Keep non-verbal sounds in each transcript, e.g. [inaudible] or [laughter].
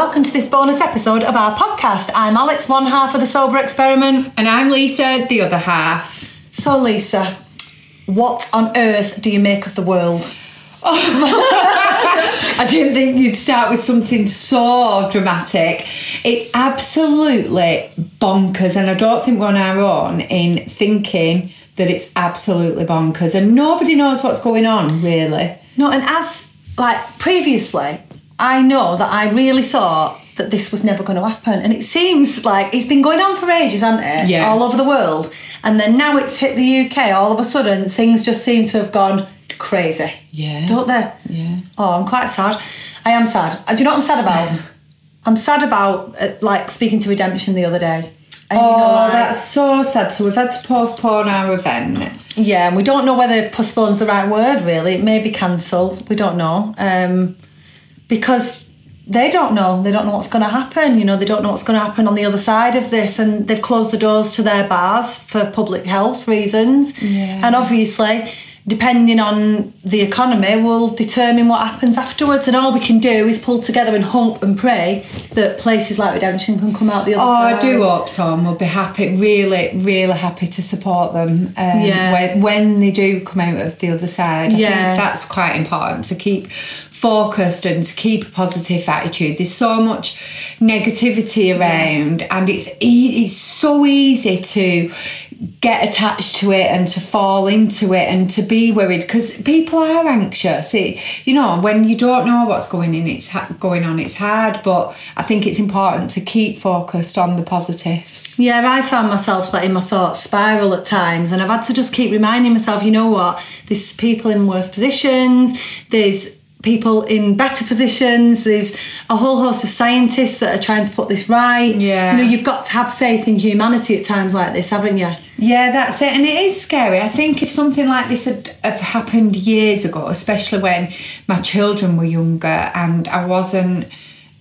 welcome to this bonus episode of our podcast. I'm Alex, one half of the Sober Experiment. And I'm Lisa, the other half. So, Lisa, what on earth do you make of the world? [laughs] I didn't think you'd start with something so dramatic. It's absolutely bonkers, and I don't think we're on our own in thinking that it's absolutely bonkers, and nobody knows what's going on, really. No, and as like previously, I know that I really thought that this was never going to happen, and it seems like it's been going on for ages, hasn't it? Yeah. All over the world, and then now it's hit the UK. All of a sudden, things just seem to have gone crazy. Yeah. Don't they? Yeah. Oh, I'm quite sad. I am sad. Uh, Do you know what I'm sad about? [laughs] I'm sad about uh, like speaking to Redemption the other day. And, you Oh, know, like- that's so sad. So we've had to postpone our event. Yeah, and we don't know whether postpone's the right word. Really, it may be cancelled. We don't know um, because they don't know. They don't know what's going to happen. You know, they don't know what's going to happen on the other side of this, and they've closed the doors to their bars for public health reasons. Yeah. And obviously, depending on the economy, will determine what happens afterwards. And all we can do is pull together and hope and pray that places like Redemption can come out the other Oh, side. I do hope so, and we'll be happy, really, really happy to support them um, Yeah. when, when they do come out of the other side. I Yeah. think that's quite important to keep focused and to keep a positive attitude. There's so much negativity around, and it's e- it's so easy to get attached to it and to fall into it and to be worried because people are anxious. It, you know, when you don't know what's going in, it's ha- going on. It's hard, but I think it's important to keep focused on the positives. Yeah, I found myself letting my thoughts spiral at times, and I've had to just keep reminding myself, you know what, there's people in worse positions, there's people in better positions, there's a whole host of scientists that are trying to put this right. Yeah. You know, you've got to have faith in humanity at times like this, haven't you? Yeah, that's it. And it is scary. I think if something like this had have happened years ago, especially when my children were younger and I wasn't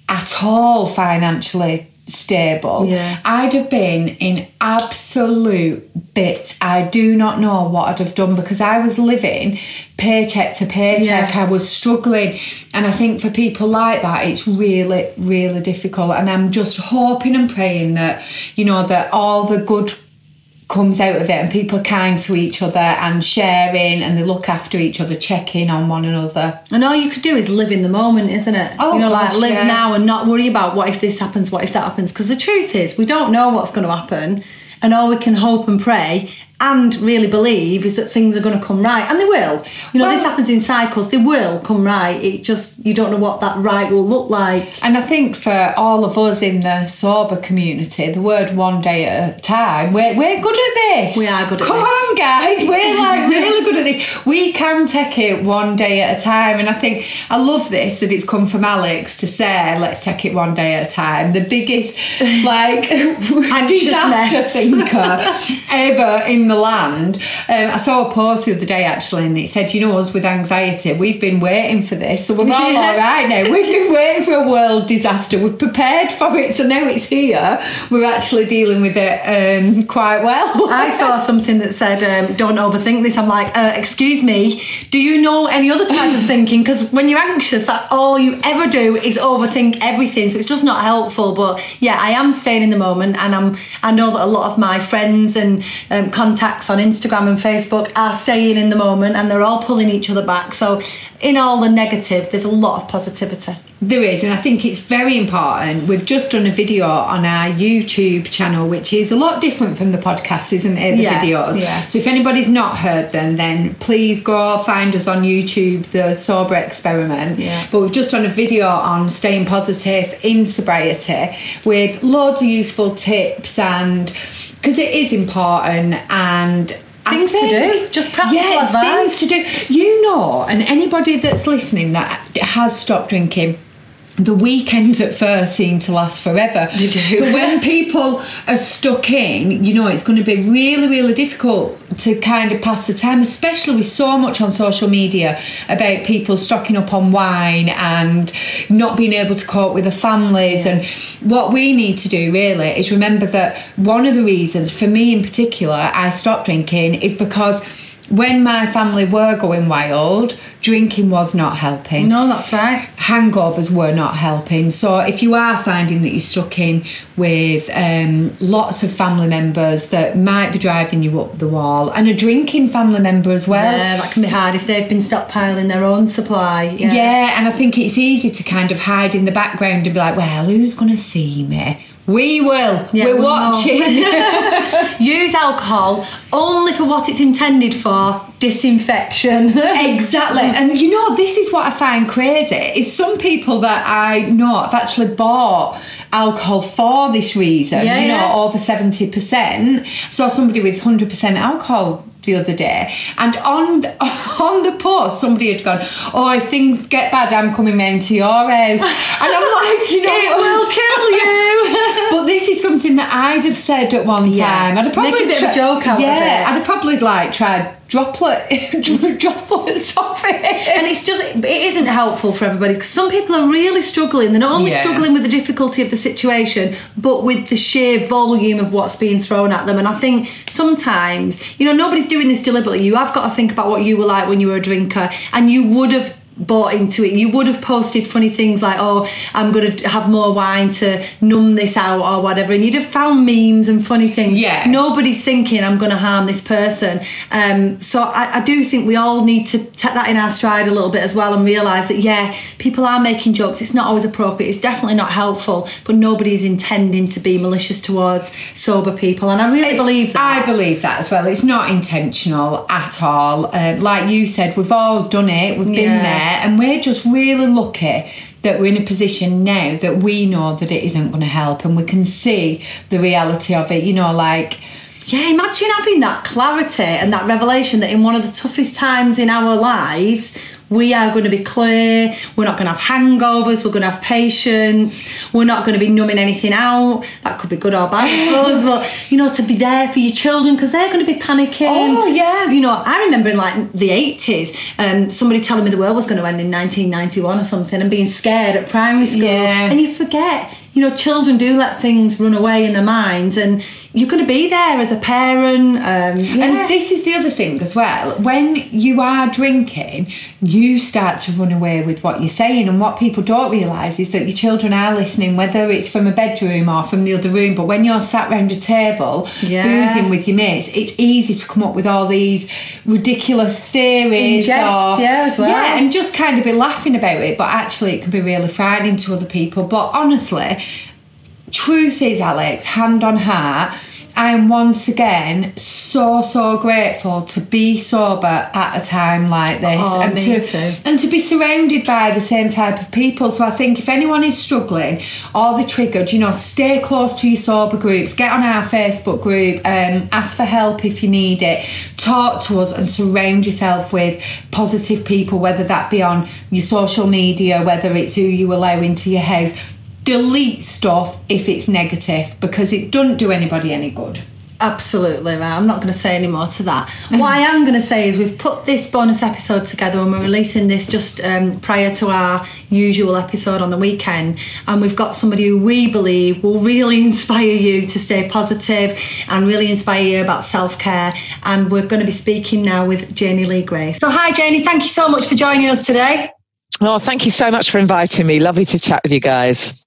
at all financially stable, Yeah. I'd have been in absolute bits. I do not know what I'd have done because I was living paycheck to paycheck. Yeah. I was struggling. And I think for people like that, it's really, really difficult. And I'm just hoping and praying that, you know, that all the good comes out of it and people are kind to each other and sharing and they look after each other, checking on one another. And all you could do is live in the moment, isn't it? Oh, you know, gosh, like live yeah. now and not worry about what if this happens, what if that happens. Because the truth is, we don't know what's going to happen, and all we can hope and pray and really believe is that things are going to come right, and they will. You know, Well- this happens in cycles; they will come right. It just you don't know what that right will look like. And I think for all of us in the sober community, the word one day at a time, we're, we're good at this. We are good at Come this. on, guys. We're like really good at this. We can take it one day at a time. And I think I love this that it's come from Alex to say, let's take it one day at a time. The biggest, like, [laughs] disaster thinker [laughs] ever in the land. Um, I saw a post the other day actually, and it said, you know, us with anxiety, we've been waiting for this. So we're all [laughs] Yeah. all right now. We've been waiting for a world disaster. We've prepared for it, so now it's here. We're actually dealing with it um, quite well. [laughs] I saw something that said, um, "Don't overthink this." I'm like, uh, "Excuse me, do you know any other type of thinking?" Because when you're anxious, that's all you ever do is overthink everything. So it's just not helpful. But yeah, I am staying in the moment, and I'm. I know that a lot of my friends and um, contacts on Instagram and Facebook are staying in the moment, and they're all pulling each other back. So in all the negative, there's a lot of positivity. There is, and I think it's very important. We've just done a video on our YouTube channel, which is a lot different from the podcast, isn't it? The Yeah, videos. yeah. So if anybody's not heard them, then please go find us on YouTube, the Sober Experiment. Yeah. But we've just done a video on staying positive in sobriety with loads of useful tips and because it is important and Things to do, just practical yeah, advice. Things to do. You know, and anybody that's listening that has stopped drinking. The weekends at first seem to last forever. They do. So when [laughs] people are stuck in, you know, it's going to be really, really difficult to kind of pass the time, especially with so much on social media about people stocking up on wine and not being able to cope with the families. And what we need to do really is remember that one of the reasons, for me in particular, I stopped drinking is because when my family were going wild, drinking was not helping. No, that's right. Hangovers were not helping. So if you are finding that you're stuck in with um, lots of family members that might be driving you up the wall, and a drinking family member as well. Yeah, that can be hard if they've been stockpiling their own supply. Yeah. Yeah, and I think it's easy to kind of hide in the background and be like, well, who's going to see me? We will. Yeah, We're we'll watching. [laughs] [laughs] Use alcohol only for what it's intended for disinfection. [laughs] exactly. And you know, this is what I find crazy is some people that I know have actually bought alcohol for this reason, Yeah, you know, yeah. over 70%. Saw somebody with 100% alcohol the other day and on [laughs] on the post somebody had gone oh if things get bad I'm coming round to your house and I'm like you know [laughs] it will kill you. [laughs] but this is something that I'd have said at one Yeah. time. I'd have probably Make a bit of a joke out of yeah, it. I'd have probably like tried droplet [laughs] droplets off it. and it's just it isn't helpful for everybody because some people are really struggling they're not only Yeah. struggling with the difficulty of the situation but with the sheer volume of what's being thrown at them and i think sometimes you know nobody's doing this deliberately you have got to think about what you were like when you were a drinker and you would have bought into it you would have posted funny things like oh i'm going to have more wine to numb this out or whatever and you'd have found memes and funny things Yeah. nobody's thinking i'm going to harm this person um, so I, I do think we all need to take that in our stride a little bit as well and realise that yeah people are making jokes it's not always appropriate it's definitely not helpful but nobody's intending to be malicious towards sober people and i really believe that I believe that as well. It's not intentional at all. Um, like you said, we've all done it. We've been there, and we're just really lucky that we're in a position now that we know that it isn't going to help, and we can see the reality of it. You know, like Yeah, imagine having that clarity and that revelation that in one of the toughest times in our lives, we are going to be clear. We're not going to have hangovers. We're going to have patience. We're not going to be numbing anything out. That could be good or bad, I suppose. [laughs] But you know, to be there for your children because they're going to be panicking. Oh, yeah. You know, I remember in like the eighties, um, somebody telling me the world was going to end in 1991 or something, and being scared at primary school. Yeah. And you forget you know, children do let things run away in their minds, and you're going to be there as a parent. Um, yeah. And this is the other thing as well. When you are drinking, you start to run away with what you're saying. And what people don't realise is that your children are listening, whether it's from a bedroom or from the other room. But when you're sat round a table, Yeah. boozing with your mates, it's easy to come up with all these ridiculous theories. In jest, or, yeah, well. Yeah, and just kind of be laughing about it. But actually, it can be really frightening to other people. But honestly, truth is, Alex, hand on heart, I am once again so so grateful to be sober at a time like this, Oh, and to too. and to be surrounded by the same type of people. So I think if anyone is struggling or they're triggered, you know, stay close to your sober groups. Get on our Facebook group. Um, ask for help if you need it. Talk to us and surround yourself with positive people, whether that be on your social media, whether it's who you allow into your house delete stuff if it's negative because it doesn't do anybody any good. Absolutely, right. I'm not going to say any more to that. [laughs] what I am going to say is we've put this bonus episode together and we're releasing this just um, prior to our usual episode on the weekend. And we've got somebody who we believe will really [laughs] inspire you to stay positive and really inspire you about self care. And we're going to be speaking now with Janey Lee Grace. So, hi, Janey. Thank you so much for joining us today. Oh, thank you so much for inviting me. Lovely to chat with you guys.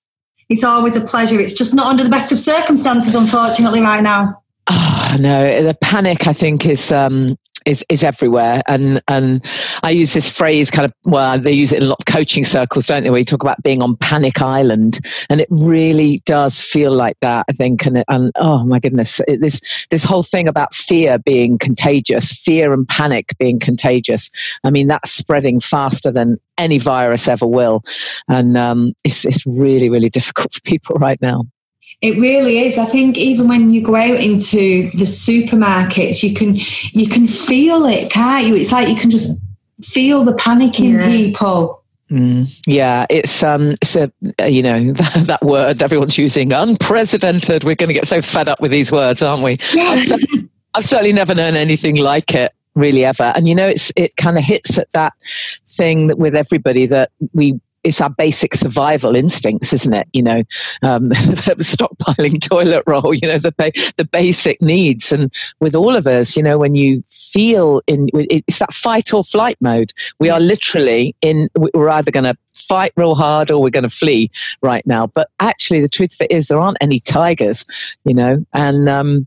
It's always a pleasure. It's just not under the best of circumstances, unfortunately, right now. Oh, no, the panic I think is um, is is everywhere, and and I use this phrase kind of well, they use it in a lot of coaching circles, don't they? Where you talk about being on panic island, and it really does feel like that. I think, and and oh my goodness, it, this this whole thing about fear being contagious, fear and panic being contagious. I mean, that's spreading faster than any virus ever will, and um, it's it's really really difficult [laughs] for people right now. It really is. I think even when you go out into the supermarkets, you can you can feel it, can't you? It's like you can just feel the panic in Yeah. people. Mm, yeah, it's um, it's a uh, you know that, [laughs] that word everyone's using, unprecedented. We're going to get so fed up with these words, aren't we? I've, cer- I've certainly never known anything like it, really ever. And you know, it's it kind of hits at that thing that with everybody that we it's our basic survival instincts, isn't it? You know, um, [laughs] stockpiling toilet roll, you know, the, the basic needs. And with all of us, you know, when you feel in, it's that fight or flight mode. We are literally in, we're either going to fight real hard or we're going to flee right now. But actually, the truth of it is, there aren't any tigers, you know, and, um,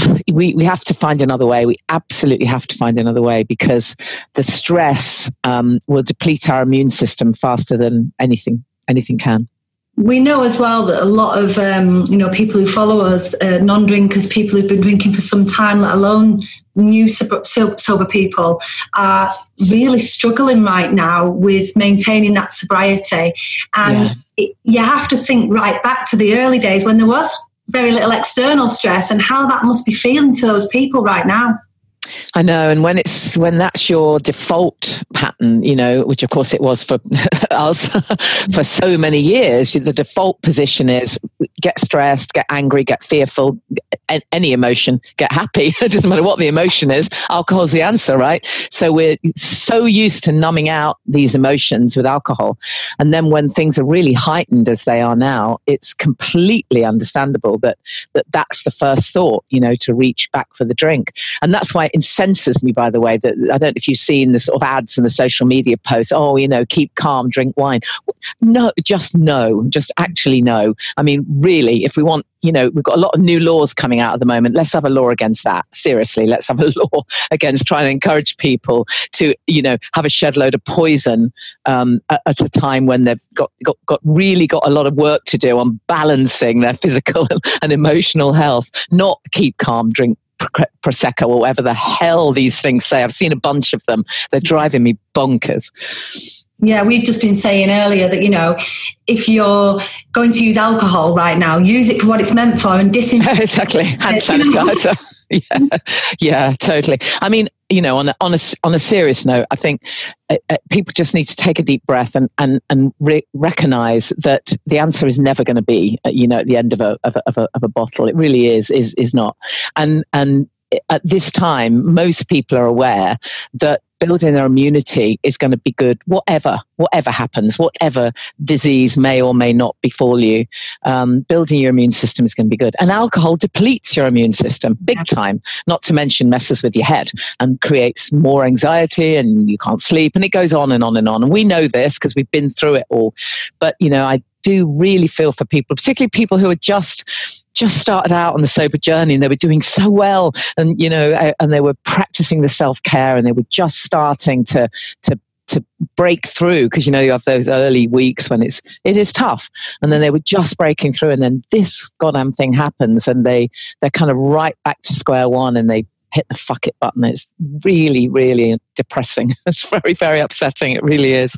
[laughs] we, we have to find another way. We absolutely have to find another way because the stress um, will deplete our immune system faster than anything anything can. We know as well that a lot of um, you know people who follow us, uh, non-drinkers, people who've been drinking for some time, let alone new sober, sober people, are really struggling right now with maintaining that sobriety. And yeah. it, you have to think right back to the early days when there was very little external stress and how that must be feeling to those people right now. I know, and when it's when that's your default pattern, you know, which of course it was for [laughs] us mm. for so many years, the default position is get stressed, get angry, get fearful, any emotion, get happy. [laughs] it doesn't matter what the emotion is. Alcohol's the answer, right? So we're so used to numbing out these emotions with alcohol, and then when things are really heightened as they are now, it's completely understandable that that that's the first thought, you know, to reach back for the drink, and that's why incenses me, by the way, that I don't know if you've seen the sort of ads and the social media posts. Oh, you know, keep calm, drink wine. No, just no, just actually no. I mean, really, if we want, you know, we've got a lot of new laws coming out at the moment. Let's have a law against that. Seriously, let's have a [laughs] law against trying to encourage people to, you know, have a shed load of poison um, at, at, a time when they've got, got, got really got a lot of work to do on balancing their [laughs] physical and emotional health. Not keep calm, drink prosecco or whatever the hell these things say. I've seen a bunch of them. They're driving me bonkers. Yeah, we've just been saying earlier that, you know, if you're going to use alcohol right now, use it for what it's meant for and [laughs] disinfect. exactly. Hand sanitizer. [laughs] yeah, yeah, totally. I mean, you know, on a, on a, on a serious note, I think uh, uh, people just need to take a deep breath and, and, and re- recognize that the answer is never going to be, uh, you know, at the end of a, of a, of a, of a bottle. It really is, is, is not. And, and at this time, most people are aware that building their immunity is going to be good, whatever, whatever happens, whatever disease may or may not befall you. Um, building your immune system is going to be good. And alcohol depletes your immune system big time, not to mention messes with your head and creates more anxiety and you can't sleep and it goes on and on and on. And we know this because we've been through it all. But, you know, I do really feel for people, particularly people who are just just started out on the sober journey and they were doing so well and you know and they were practicing the self-care and they were just starting to to to break through because you know you have those early weeks when it's it is tough and then they were just breaking through and then this goddamn thing happens and they they're kind of right back to square one and they hit the fuck it button. It's really, really depressing. [laughs] It's very, very upsetting. It really is.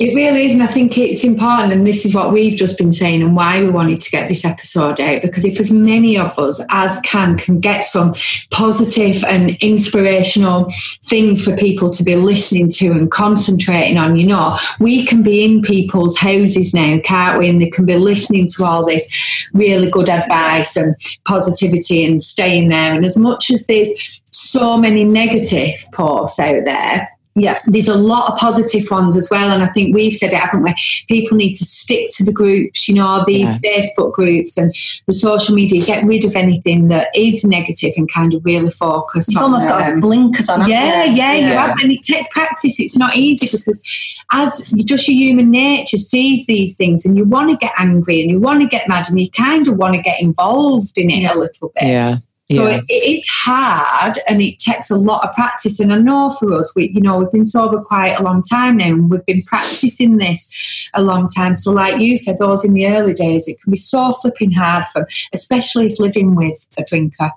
It really is. And I think it's important. And this is what we've just been saying and why we wanted to get this episode out. Because if as many of us as can can get some positive and inspirational things for people to be listening to and concentrating on, you know, we can be in people's houses now, can't we? And they can be listening to all this really good advice and positivity and staying there. And as much as there's so many negative posts out there. Yeah, there's a lot of positive ones as well. And I think we've said it, haven't we? People need to stick to the groups, you know, these yeah. Facebook groups and the social media, get rid of anything that is negative and kind of really focus You've on almost got blinkers on yeah, yeah, yeah, you have. And it takes practice. It's not easy because as just your human nature sees these things and you want to get angry and you want to get mad and you kind of want to get involved in it yeah. a little bit. Yeah. So it, it is hard and it takes a lot of practice. And I know for us, we you know we've been sober quite a long time now, and we've been practicing this a long time. So, like you said, those in the early days, it can be so flipping hard for, especially if living with a drinker.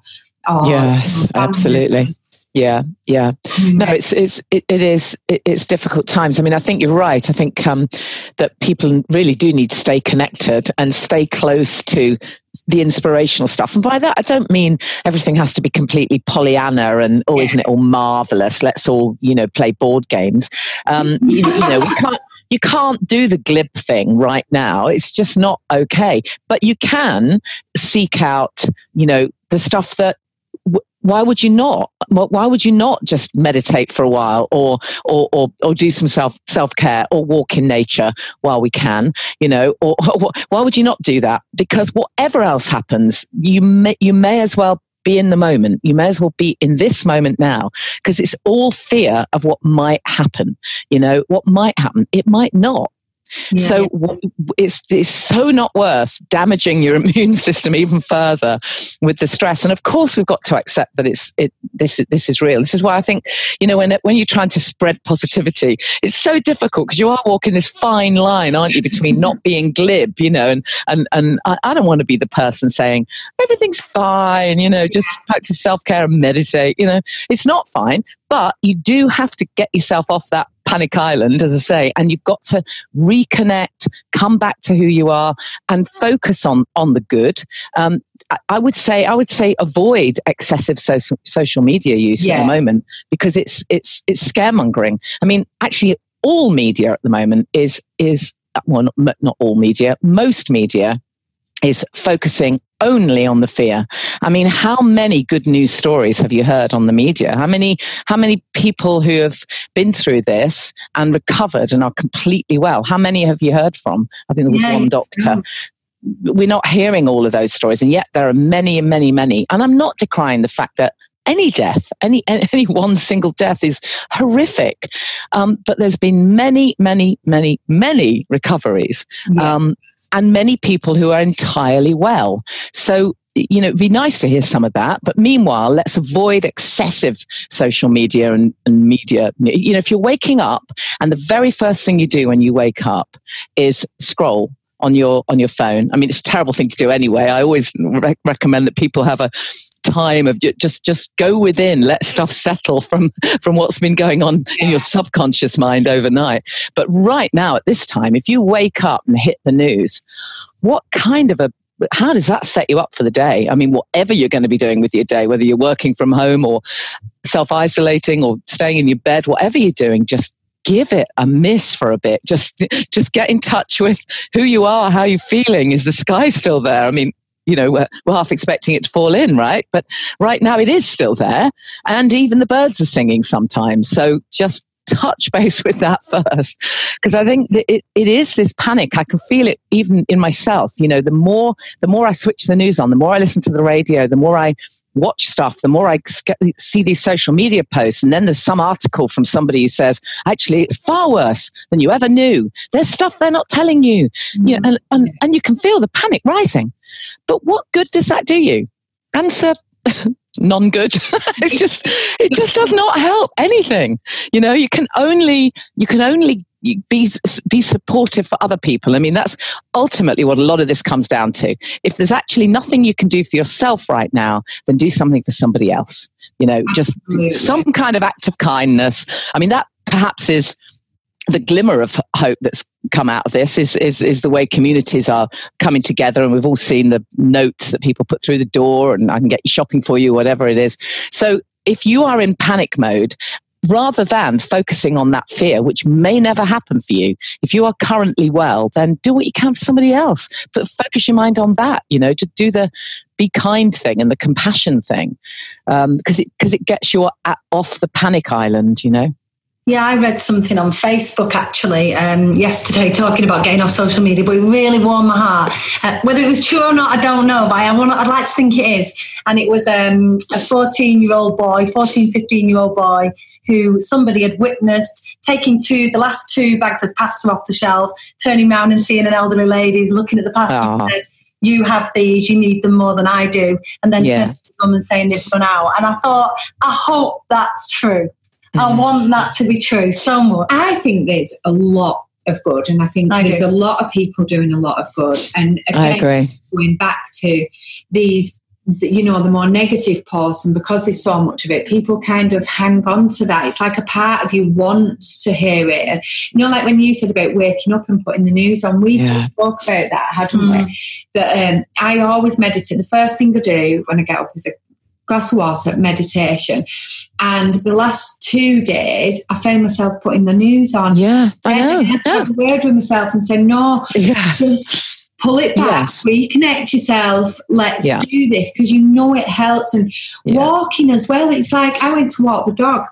Or, yes, you know, absolutely. Yeah, yeah. Mm-hmm. No, it's it's it, it is it, it's difficult times. I mean, I think you're right. I think um, that people really do need to stay connected and stay close to the inspirational stuff. And by that, I don't mean everything has to be completely Pollyanna and oh, isn't it all marvelous? Let's all you know play board games. Um, [laughs] you, you know, we can't you can't do the glib thing right now. It's just not okay. But you can seek out, you know, the stuff that why would you not? Why would you not just meditate for a while, or or or, or do some self self care, or walk in nature while we can? You know, or, [laughs] or why would you not do that? Because whatever else happens, you may you may as well be in the moment. You may as well be in this moment now because it's all fear of what might happen. You know, what might happen. It might not. Yeah. So it's, it's so not worth damaging your [laughs] immune system even further with the stress. And of course, we've got to accept that it's it this this is real. This is why I think you know when when you're trying to spread positivity, it's so difficult because you are walking this fine line, aren't you, between not [laughs] being glib, you know, and and and I, I don't want to be the person saying everything's fine, you know, just practice self care and meditate. You know, it's not fine, but you do have to get yourself off that panic island, as I say, and you've got to reconnect, come back to who you are, and focus on on the good. Um, I, I would say I would say avoid excessive social social media use yeah. at the moment because it's it's it's scaremongering. I mean, actually, all media at the moment is is well, not, not all media, most media is focusing only on the fear. I mean, how many good news stories have you heard on the media? How many how many people who have been through this and recovered and are completely well? How many have you heard from? I think there was yes, one doctor. We're not hearing all of those stories, and yet there are many and many, many. And I'm not decrying the fact that any death, any [laughs] any one single death is horrific. Um, but there's been many, many, many, many recoveries. Yeah. Um, and many people who are entirely well. So you know, it'd be nice to hear some of that. But meanwhile, let's avoid excessive social media and, and, media. You know, if you're waking up and the very first thing you do when you wake up is scroll on your on your phone. I mean, it's a terrible thing to do anyway. I always re- recommend that people have a time of just just go within, let stuff settle from [laughs] from what's been going on in your subconscious mind overnight. But right now, at this time, if you wake up and hit the news, what kind of a how does that set you up for the day? I mean, whatever you're going to be doing with your day, whether you're working from home or self isolating or staying in your bed, whatever you're doing, just give it a miss for a bit. Just [laughs] just get in touch with who you are, how you're feeling. Is the sky still there? I mean, you know, we're, we're half expecting it to fall in, right? But right now it is still there. And even the birds are singing sometimes. So just touch [laughs] base with that first because i think that it, it is this panic i can feel it even in myself you know the more the more i switch the news on the more i listen to the radio the more i watch stuff the more i see these social media posts and then there's some article from somebody who says actually it's far worse than you ever knew there's stuff they're not telling you, mm-hmm. you know, and, and, and you can feel the panic rising but what good does that do you answer [laughs] non good. [laughs] it's just it just does not help anything. You know, you can only you can only be be supportive for other people. I mean, that's ultimately what a lot of this comes down to. If there's actually nothing you can do for yourself right now, then do something for somebody else. You know, just Absolutely. some kind of act of kindness. I mean, that perhaps is the glimmer of hope that's come out of this is, is is the way communities are coming together. And we've all seen the notes that people put through the door and I can get you shopping for you whatever it is. So if you are in panic mode rather than focusing on that fear which may never happen for you if you are currently well then do what you can for somebody else. But focus your mind on that you know to do the be kind thing and the compassion thing because um, it because it gets you off the panic island you know yeah, I read something on Facebook actually um, yesterday talking about getting off social media, but it really warmed my heart. Uh, whether it was true or not, I don't know, but I want I'd like to think it is. And it was um, a 14 year old boy, 14, 15 year old boy who somebody had witnessed taking two, the last two bags of pasta off the shelf, turning around and seeing an elderly lady looking at the pasta and said, you have these, you need them more than I do. And then yeah. turning to them and saying they've run out. And I thought, I hope that's true. I want that to be true so much. I think there's a lot of good, and I think I there's do. a lot of people doing a lot of good. And again, I agree. Going back to these you know the more negative posts and because there's so much of it people kind of hang on to that it's like a part of you wants to hear it and you know like when you said about waking up and putting the news on we yeah. just spoke about that hadn't mm. we that um, i always meditate the first thing i do when i get up is a glass of water, meditation. And the last two days, I found myself putting the news on. Yeah, I know. I had to have a word with myself and say, no, yeah. just pull it back, Yes. reconnect yourself. Let's Yeah. do this because you know it helps. And Yeah. walking as well. It's like I went to walk the dog.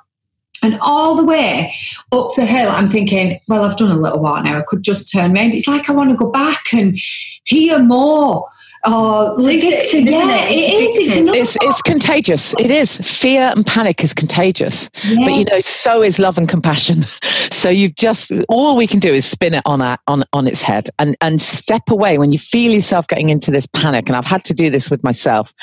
And all the way up the hill, I'm thinking, well, I've done a little while now. I could just turn round. It's like I want to go back and hear more. Or It's listen- addictive, yeah, it? it It's. It's addictive. It's it's contagious. It is. Fear and panic is contagious. Yeah. But you know, so is love and compassion. [laughs] So you've just all we can do is spin it on our, on on its head and and step away when you feel yourself getting into this panic. And I've had to do this with myself.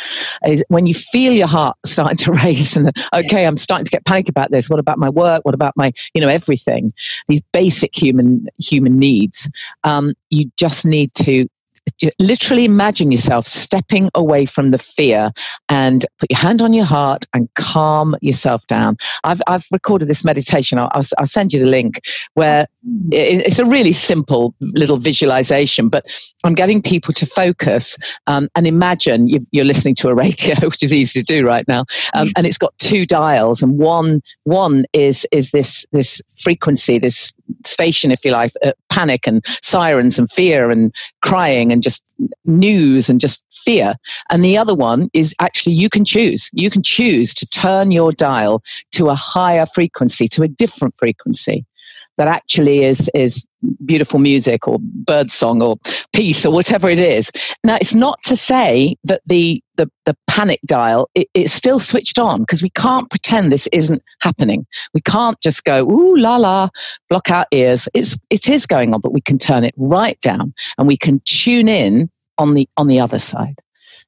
Is when you feel your heart starting to [laughs] race and okay, I'm starting to get panic about this. What about my work? What about my you know everything? These basic human human needs. Um, you just need to literally imagine yourself stepping away from the fear and put your hand on your heart and calm yourself down. I've, I've recorded this meditation. I'll, I'll, I'll send you the link where it's a really simple little visualization, but I'm getting people to focus um, and imagine you've, you're listening to a radio, [laughs] which is easy to do right now. Um, and it's got two dials and one, one is, is this, this frequency, this station, if you like, uh, panic and sirens and fear and crying and just news and just fear. And the other one is actually you can choose. You can choose to turn your dial to a higher frequency, to a different frequency that actually is is beautiful music or bird song or peace or whatever it is. Now it's not to say that the the, the panic dial it, it's still switched on because we can't pretend this isn't happening. We can't just go ooh la la block our ears. It's it is going on, but we can turn it right down and we can tune in on the on the other side.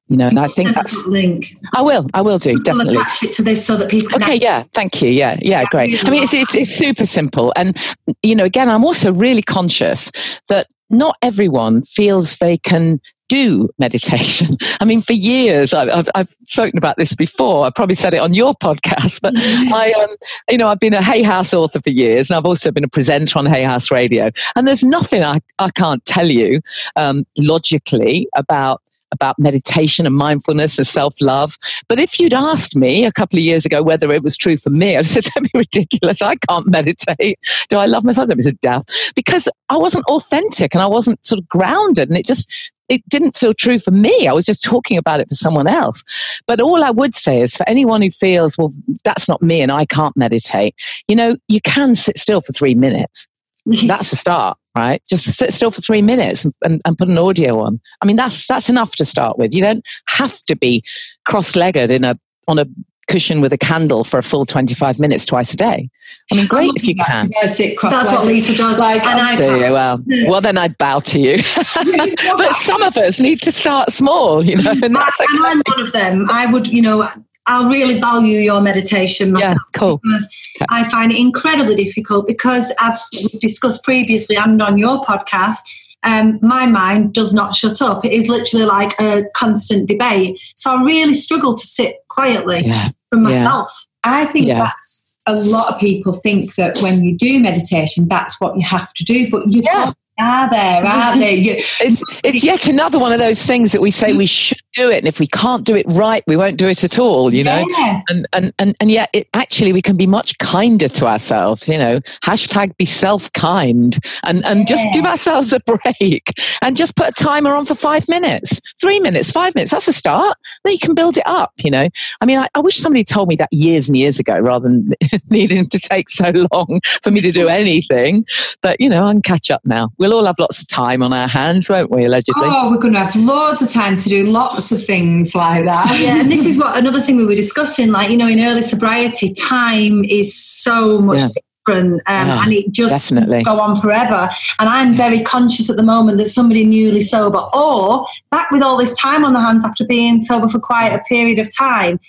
You know, and I think that's link. I will I will do definitely. attach it to this so that people can Okay, yeah, thank you. Yeah, yeah, great. I mean, it's, it's, it's super simple. And, you know, again, I'm also really conscious that not everyone feels they can do meditation. [laughs] I mean, for years, I've, I've, I've spoken about this before. I probably said it on your [laughs] podcast, but I, um, you know, I've been a Hay House author for years, and I've also been a presenter on Hay House Radio. And there's nothing I, I can't tell you um, logically about about meditation and mindfulness and self love. But if you'd asked me a couple of years ago whether it was true for me, I'd said, [laughs] That'd be ridiculous. I can't meditate. Do I love myself? That was a doubt because I wasn't authentic and I wasn't sort of grounded and it just, it didn't feel true for me. I was just talking about it for someone else. But all I would say is for anyone who feels, well, that's not me and I can't meditate, you know, you can sit still for three minutes [laughs] that's a start right just sit still for three minutes and, and, and, put an audio on i mean that's that's enough to start with you don't have to be cross-legged in a on a cushion with a candle for a full 25 minutes twice a day i mean great if you can Yes, it That's what Lisa does. Like, and I do you? well well then i'd bow to you [laughs] but some of us need to start small you know and that's and. I'm one of them. I would, you know, I'll really value your meditation myself yeah cool because I find it incredibly difficult because, as we discussed previously and on your podcast, um, my mind does not shut up. It is literally like a constant debate. So I really struggle to sit quietly yeah for Yeah. myself. I think Yeah. that's a lot of people think that when you do meditation, that's what you have to do, but you Yeah. Are there, are they? It's it's yet another one of those things that we say we should do it and if we can't do it right we won't do it at all you know? Yeah. and and and, and yet it actually we can be much kinder to ourselves you know? Hashtag be self-kind and and just give ourselves a [laughs] break and just put a timer on for five minutes three minutes five minutes that's a start. Then you can build it up you know? I mean i, I wish somebody told me that years and years ago rather than [laughs] needing to take so long for me to do anything but you know i can catch up now we'll all have lots of time on our hands won't we allegedly Oh, we're going to have loads of time to do lots of things like that. yeah, and this is what another thing we were discussing. Like, you know, in early sobriety, time is so much Yeah. different um, Yeah, and it just definitely. go on forever. And I'm very conscious at the moment that somebody newly sober or back with all this time on their hands after being sober for quite a period of time,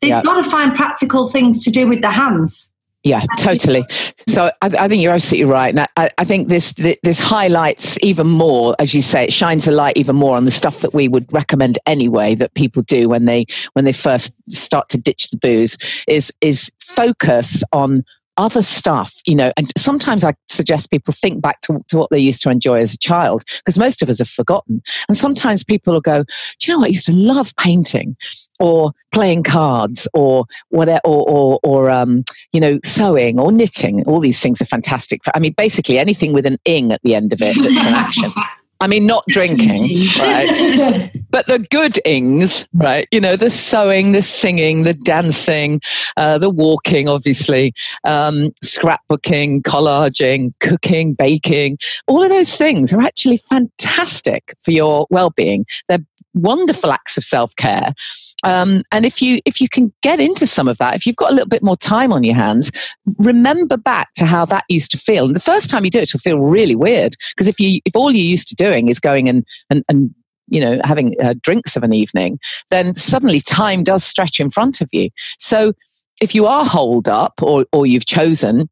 they've Yeah. got to find practical things to do with their hands. Yeah, totally. So I, I think you're absolutely right. And I, I think this this highlights even more, as you say, it shines a light even more on the stuff that we would recommend anyway that people do when they when they first start to ditch the booze is is focus on other stuff, you know, and sometimes I suggest people think back to, to what they used to enjoy as a child, because most of us have forgotten. And sometimes people will go, Do you know what? I used to love painting or playing cards or whatever, or, or, or um, you know, sewing or knitting. All these things are fantastic. For, I mean, basically anything with an ing at the end of it that's an action. [laughs] I mean, not drinking, [laughs] right? but the good ings, right? You know, the sewing, the singing, the dancing, uh, the walking, obviously, um, scrapbooking, collaging, cooking, baking, all of those things are actually fantastic for your well-being. They're wonderful acts of self-care um, and if you if you can get into some of that if you've got a little bit more time on your hands remember back to how that used to feel and the first time you do it it'll feel really weird because if you if all you're used to doing is going and and, and you know having uh, drinks of an evening then suddenly time does stretch in front of you. So if you are holed up or or you've chosen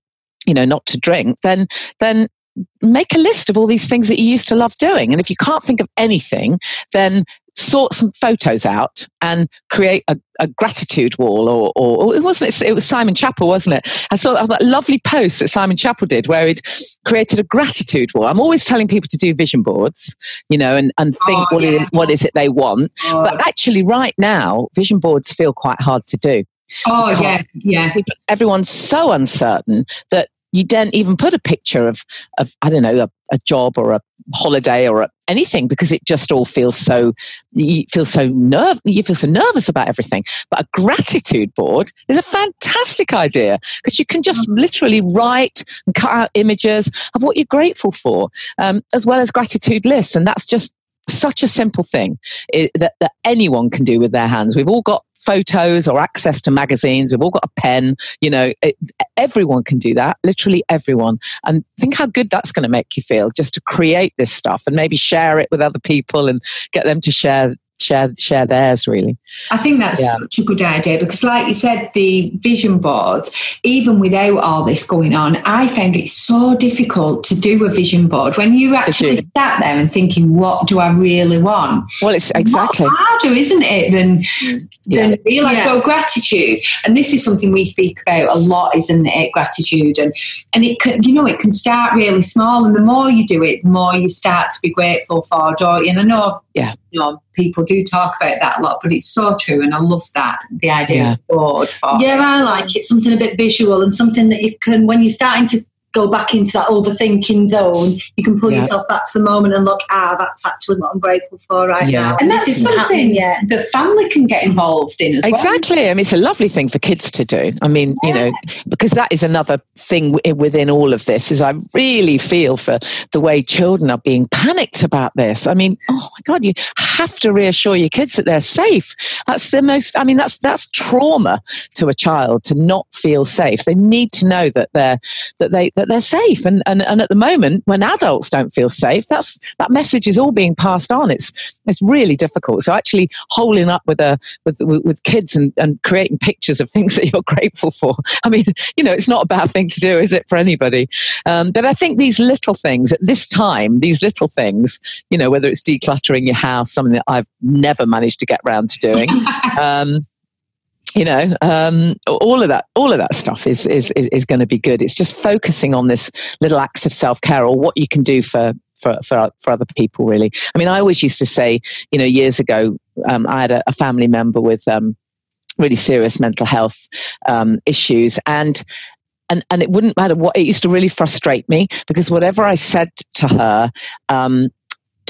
you know not to drink then then make a list of all these things that you used to love doing. And if you can't think of anything then sort some photos out and create a, a gratitude wall or, or, or, it wasn't it was simon chappell wasn't it i saw that lovely post that simon chappell did where he'd created a gratitude wall i'm always telling people to do vision boards you know and, and think oh, what, yeah. what is it they want oh. but actually right now vision boards feel quite hard to do Oh yeah, yeah. Everyone's so uncertain that you don't even put a picture of, of I don't know, a, a job or a holiday or a, anything because it just all feels so you feel so nerve you feel so nervous about everything. But a gratitude board is a fantastic idea because you can just mm. literally write and cut out images of what you're grateful for, um, as well as gratitude lists, and that's just such a simple thing that, that anyone can do with their hands. We've all got photos or access to magazines. We've all got a pen. You know, it, everyone can do that. Literally everyone. And think how good that's going to make you feel just to create this stuff and maybe share it with other people and get them to share share share theirs really. I think that's yeah. such a good idea because like you said the vision boards even without all this going on i found it so difficult to do a vision board. When you're actually sat there and thinking what do i really want? Well it's exactly. harder isn't it than yeah. than realize yeah. so gratitude. And this is something we speak about a lot isn't it gratitude? And and it can you know it can start really small. And the more you do it the more you start to be grateful for don't you? And i know yeah you know, people do talk about that a lot, but it's so true, and I love that the idea yeah. of board. For yeah, I like it. Something a bit visual and something that you can, when you're starting to go back into that overthinking zone, you can pull yeah. yourself back to the moment and look, ah, that's actually what I'm grateful for right yeah. now. And that's something yet. the family can get involved in as exactly. well. Exactly. I mean, it's a lovely thing for kids to do. I mean, yeah. you know, because that is another thing within all of this is I really feel for the way children are being panicked about this. I mean, oh my God, you have to reassure your kids that they're safe. That's the most, I mean, that's, that's trauma to a child to not feel safe. They need to know that they're, that they, that they're safe. And, and, and at the moment, when adults don't feel safe, that's, that message is all being passed on. It's, it's really difficult. So actually holding up with a, with, with, with kids and, and creating pictures of things [laughs] that you're grateful for. I mean, you know, it's not a bad thing to do, is it, for anybody? Um, but I think these little things at this time, these little things, you know, whether it's decluttering your house, something that I've never managed to get around to doing. [laughs] Um, you know um, all of that all of that stuff is is is, is going to be good. It's just focusing on this little acts of self-care or what you can do for for, for, for other people really. I mean i always used to say you know years ago um, i had a, a, family member with um, really serious mental health um, issues and and, and it wouldn't matter what it used to really frustrate me because whatever I said to her, um,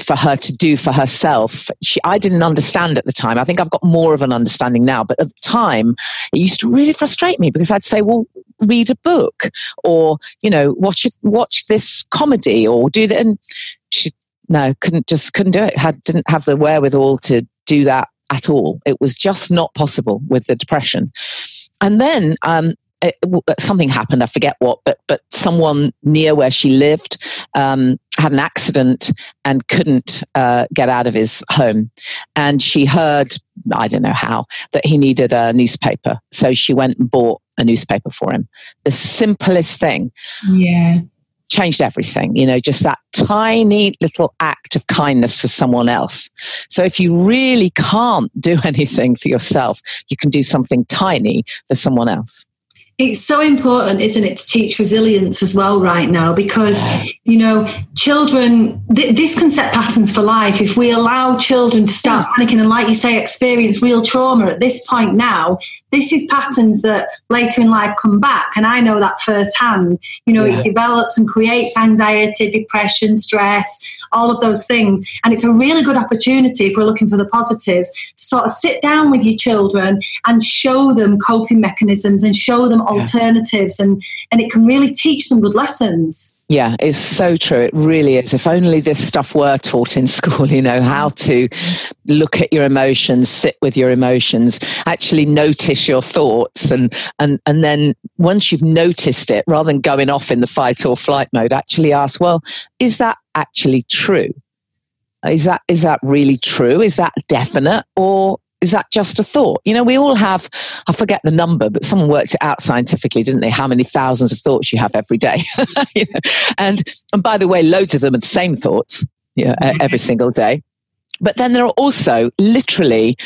for her to do for herself. She, I didn't understand at the time. I think I've got more of an understanding now, but at the time, it used to really frustrate me because I'd say, "Well, read a book, or you know, watch watch this comedy, or do that." And she no, couldn't just couldn't do it. Had didn't have the wherewithal to do that at all. It was just not possible with the depression. And then um, it, something happened. I forget what, but but someone near where she lived um, had an accident and couldn't uh, get out of his home, and she heard I don't know how that he needed a newspaper, so she went and bought a newspaper for him. The simplest thing. Yeah. Changed everything, you know, just that tiny little act of kindness for someone else. So, if you really can't do [laughs] anything for yourself, you can do something tiny for someone else It's so important, isn't it, to teach resilience as well right now because, you know, children, th- this can set patterns for life. If we allow children to start panicking and, like you say, experience real trauma at this point now, this is patterns that later in life come back. And I know that firsthand. You know, Yeah. it develops and creates anxiety, depression, stress, all of those things. And it's a really good opportunity if we're looking for the positives to sort of sit down with your children and show them coping mechanisms and show them alternatives and and it can really teach some good lessons. Yeah, it's so true. It really is. If only this stuff were taught in [laughs] school, you know, how to look at your emotions, sit with your emotions, actually notice your thoughts and and and then once you've noticed it, rather than going off in the fight or flight mode, actually ask, well, is that actually true? Is that is that really true? Is that definite or is that just a thought? You know, we all have, I forget the number, but someone worked it out scientifically, didn't they? How many thousands of thoughts you have every day. [laughs] You know? and, and by the way, loads of them are the same thoughts you know, e- mm-hmm. every single day. But then there are also literally,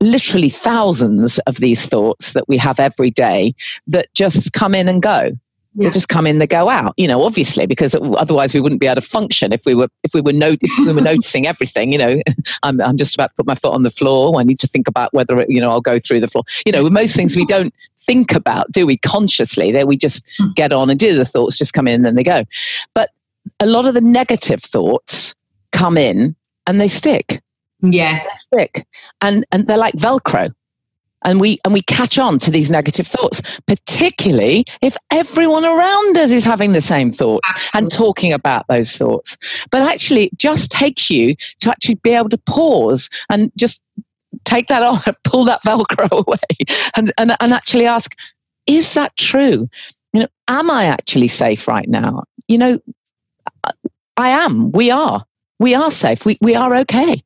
literally thousands of these thoughts that we have every day that just come in and go. They just come in, they go out. You know, obviously, because otherwise we wouldn't be able to function if we were if we were no, if we were noticing everything. You know, [laughs] I'm I'm just about to put my foot on the floor. I need to think about whether it, you know I'll go through the floor. You know, most things we don't think about, do we? Consciously, that we just hmm. get on and do. The thoughts just come in and then they go. But a lot of the negative thoughts come in and they stick Yeah. stick and and they're like velcro and we and we catch on to these negative thoughts particularly if everyone around us is having the same thoughts and talking about those thoughts. But actually it just takes you to actually be able to pause and just take that off and pull that velcro [laughs] away and, and and actually ask is that true? You know am i actually safe right now? You know I- i am. We are. We are safe. We, we are okay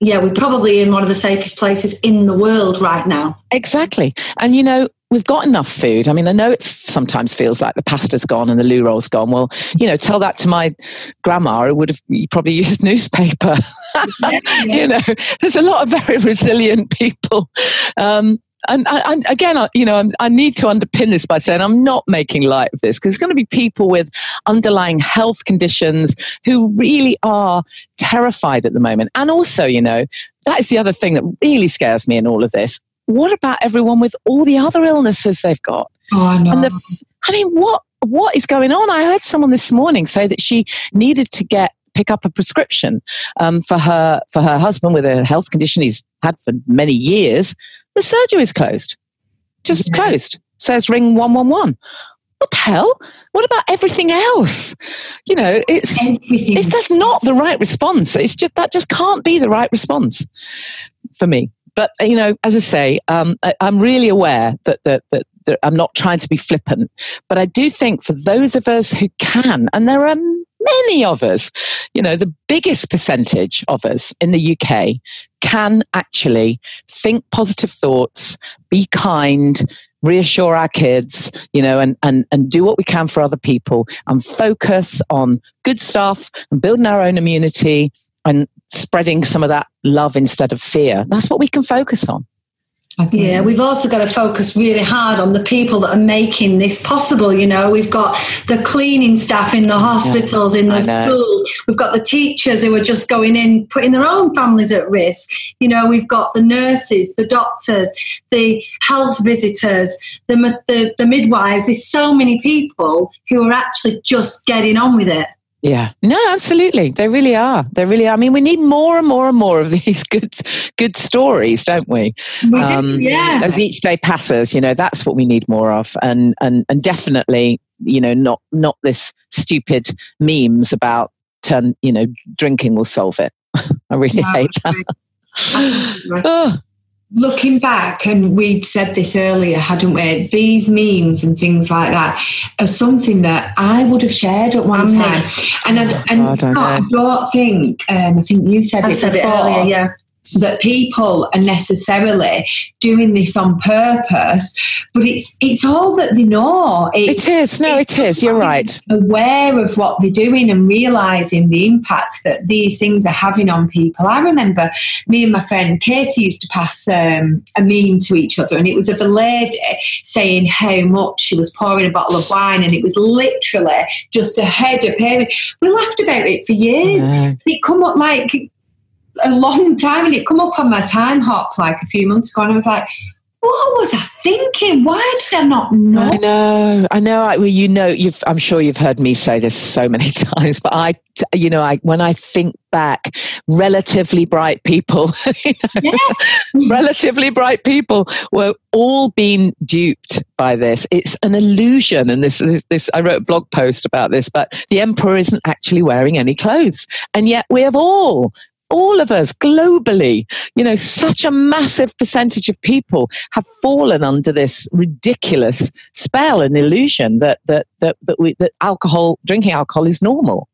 Yeah, we're probably in one of the safest places in the world right now. Exactly. And you know, we've got enough food. I mean, I know it sometimes feels like the pasta's gone and the loo roll's gone. Well, you know, tell that to my grandma who would have [laughs] probably used newspaper. [laughs] you know, there's a lot of very [laughs] resilient people. Um, and I, I, again, I, you know, I'm, I need to underpin this by saying I'm not making light of this because there's going to be people with underlying health conditions who really are terrified at the moment. And also, you know, that is the other thing that really scares me in all of this. What about everyone with all the other illnesses they've got? Oh, I know. And the, I mean, what what is going on? I heard someone this morning say that she needed to get pick up a prescription um, for her for her husband with a health condition he's had for many years. The surgery is closed, just Yeah. closed. Says ring one one one. What the hell? What about everything else? You know, it's if that's not the right response, it's just that just can't be the right response for me. But you know, as I say, um, I, I'm really aware that that that I'm not trying to be flippant, but I do think for those of us who can, and there are many of us, you know, the biggest percentage of us in the UK can actually think positive thoughts, be kind, reassure our kids, you know, and, and, and do what we can for other people and focus on good stuff and building our own immunity and spreading some of that love instead of fear. That's what we can focus on. Yeah, we've also got to focus really hard on the people that are making this possible. You know, we've got the cleaning staff in the hospitals, in the schools. We've got the teachers who are just going in, putting their own families at risk. You know, we've got the nurses, the doctors, the health visitors, the, the, the midwives. There's so many people who are actually just getting on with it. Yeah. No, absolutely. They really are. They really are. I mean, we need more and more and more of [laughs] these good good stories, don't we? We do, Um, yeah. As each day passes, you know, that's what we need more of. And and and definitely, you know, not not this stupid memes about turn, you know, drinking will solve it. [laughs] I really No, hate that. [laughs] Oh, Looking back, and we'd said this earlier, hadn't we? These memes and things like that are something that I would have shared at one time. And I, and God, I no, I know. don't think, um, I think you said I it said it earlier, yeah. That people are necessarily doing this on purpose, but it's it's all that they know. It's, it is. No, it is. You're right. Aware of what they're doing and realizing the impact that these things are having on people. I remember me and my friend Katie used to pass um, a meme to each other, and it was of a lady saying how much she was pouring a bottle of wine, and it was literally just a head of. We laughed about it for years. Yeah. It come up like a long time and it come up on my Timehop like a few months ago and I was like, what was I thinking? Why did I not know? I know, I know. I, well, you know, you've. I'm sure you've heard me say this so many [laughs] times, but I, you know, I when I think back, relatively bright people, [laughs] yeah. [laughs] relatively bright people were all being duped by this. It's an illusion, and this, this, this. I wrote a blog post about this, but the emperor isn't actually wearing any clothes, and yet we have all all of us globally, you know, such a massive percentage of people have fallen under this ridiculous spell and illusion that that that that, we, that alcohol, drinking alcohol, is normal.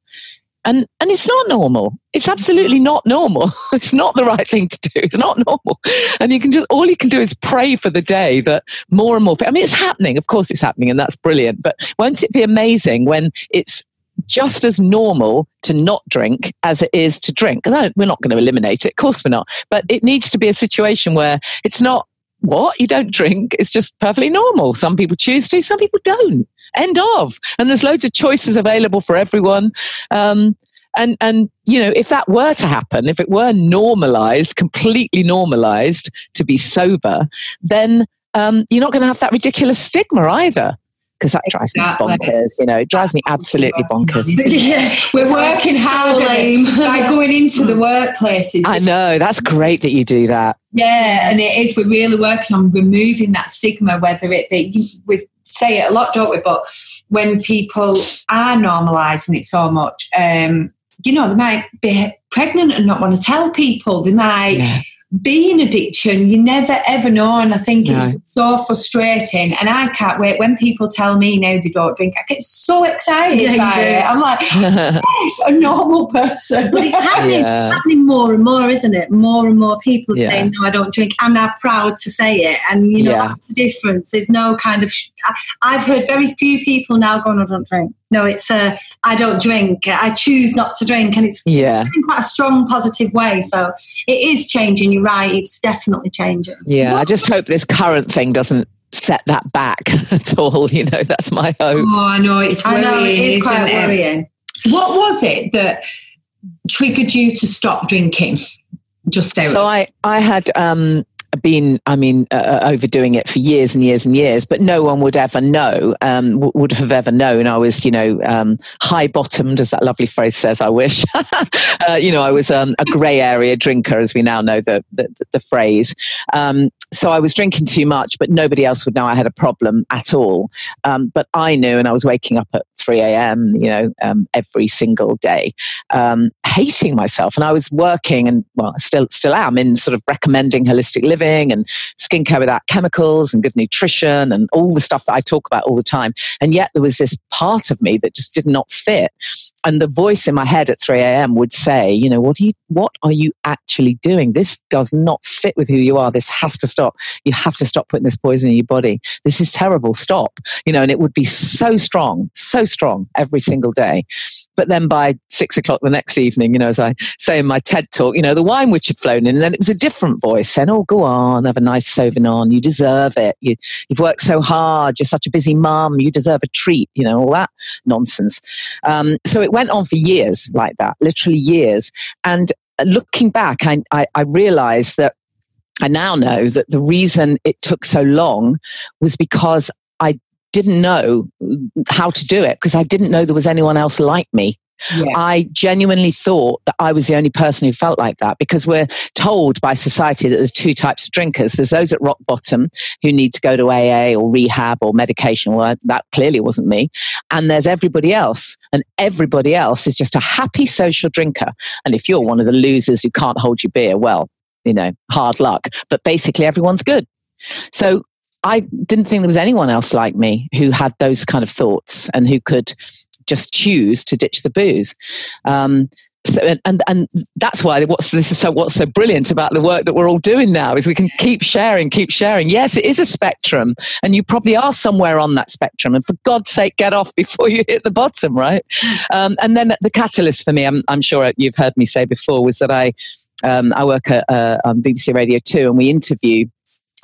And and it's not normal. It's absolutely not normal. [laughs] It's not the right thing to do. It's not normal. And you can just all you can do is pray for the day that more and more. I mean, it's happening. Of course, it's happening, and that's brilliant. But won't it be amazing when it's just as normal to not drink as it is to drink. Because we're not going to eliminate it. Of course, we're not. But it needs to be a situation where it's not what you don't drink. It's just perfectly normal. Some people choose to, some people don't. End of. And there's loads of choices available for everyone. Um, and and you know if that were to happen if it were normalized completely normalized to be sober then um, you're not going to have that ridiculous stigma either because that drives exactly. me bonkers. You know, it drives me absolutely bonkers. [laughs] yeah, we're working hard by [laughs] going into the workplaces. I know that's great that you do that. Yeah, and it is. We're really working on removing that stigma, whether it be we say it a lot, don't we? But when people are normalising it so much, um, you know, they might be pregnant and not want to tell people. They might. Yeah being addiction, you never ever know. And I think no. it's so frustrating. And I can't wait when people tell me now they don't drink. I get so excited yeah, by it. I'm like, [laughs] yes, a normal person. But it's happening, yeah. happening more and more, isn't it? More and more people yeah. saying, no, I don't drink. And they're proud to say it. And, you know, that's the difference. There's no kind of, sh- I've heard very few people now going, I don't drink. No, it's a, I don't drink. I choose not to drink. And it's, yeah. in quite a strong, positive way. So it is changing. You're right. It's definitely changing. Yeah. I just hope this current thing doesn't set that back [laughs] at all. You know, that's my hope. Oh, I know. It's worrying. I know, it is quite it? worrying. What was it that triggered you to stop drinking? Just. So I, I had um, been, I mean, uh, uh, overdoing it for years and years and years, but no one would ever know, um, w- would have ever known. I was, you know, um, high bottomed, as that lovely phrase says, I wish. [laughs] uh, you know, I was um, a grey area drinker, as we now know the, the, the phrase. Um, so I was drinking too much, but nobody else would know I had a problem at all. Um, but I knew, and I was waking up at 3 a.m., you know, um, every single day, um, hating myself. And I was working and, well, still, still am in sort of recommending holistic living and skincare without chemicals and good nutrition and all the stuff that I talk about all the time. And yet there was this part of me that just did not fit. And the voice in my head at 3 a.m. would say, you know, what are you, what are you actually doing? This does not fit with who you are. This has to stop. You have to stop putting this poison in your body. This is terrible. Stop. You know, and it would be so strong, so strong every single day. But then by six o'clock the next evening, you know, as I say in my TED talk, you know, the wine which had flown in, and then it was a different voice saying, Oh, go on, have a nice Sauvignon. You deserve it. You, you've worked so hard. You're such a busy mum. You deserve a treat, you know, all that nonsense. Um, so it went on for years like that, literally years. And looking back, I, I, I realized that I now know that the reason it took so long was because I didn't know how to do it because I didn't know there was anyone else like me. Yeah. I genuinely thought that I was the only person who felt like that because we're told by society that there's two types of drinkers. There's those at rock bottom who need to go to AA or rehab or medication. Well, that clearly wasn't me. And there's everybody else. And everybody else is just a happy social drinker. And if you're one of the losers who can't hold your beer, well, you know, hard luck. But basically, everyone's good. So I didn't think there was anyone else like me who had those kind of thoughts and who could just choose to ditch the booze. Um, so, and, and that's why what's this is so what's so brilliant about the work that we're all doing now is we can keep sharing, keep sharing. Yes, it is a spectrum, and you probably are somewhere on that spectrum. And for God's sake, get off before you hit the bottom, right? Um, and then the catalyst for me, I'm, I'm sure you've heard me say before, was that I um, I work at uh, on BBC Radio Two, and we interview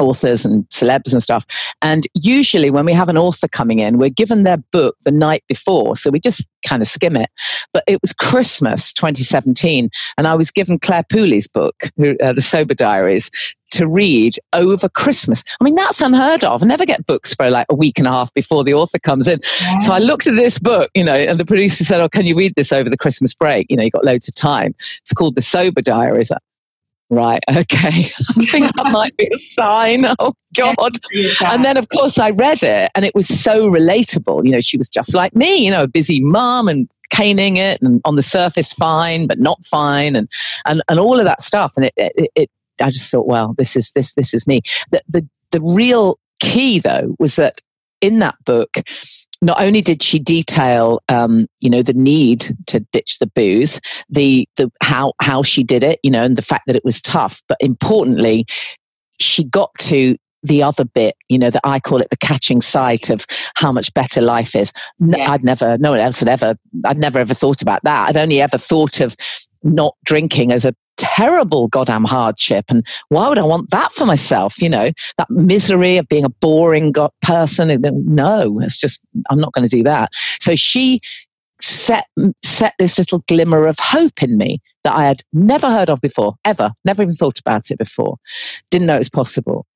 authors and celebs and stuff. And usually, when we have an author coming in, we're given their book the night before. So we just kind of skim it. But it was Christmas 2017, and I was given Clare Pooley's book, uh, The Sober Diaries. To read over Christmas. I mean, that's unheard of. I never get books for like a week and a half before the author comes in. Yeah. So I looked at this book, you know, and the producer said, Oh, can you read this over the Christmas break? You know, you got loads of time. It's called The Sober Diaries right, [laughs] okay, I think that [laughs] might be a sign. [laughs] Oh, God. And then, of course, I read it and it was so relatable. You know, she was just like me, you know, a busy mom and caning it and on the surface fine, but not fine and, and, and all of that stuff. And it, it, it I just thought, well, this is, this, this is me. The, the, the real key though was that in that book, not only did she detail, um, you know, the need to ditch the booze, the the how how she did it, you know, and the fact that it was tough, but importantly, she got to the other bit, you know, that I call it the catching sight of how much better life is. Yeah. I'd never, no one else had ever, I'd never ever thought about that. I'd only ever thought of not drinking as a terrible goddamn hardship. And why would I want that for myself? You know, that misery of being a boring person. No, it's just, I'm not going to do that. So she set, set this little glimmer of hope in me that I had never heard of before, ever, never even thought about it before. Didn't know it was possible.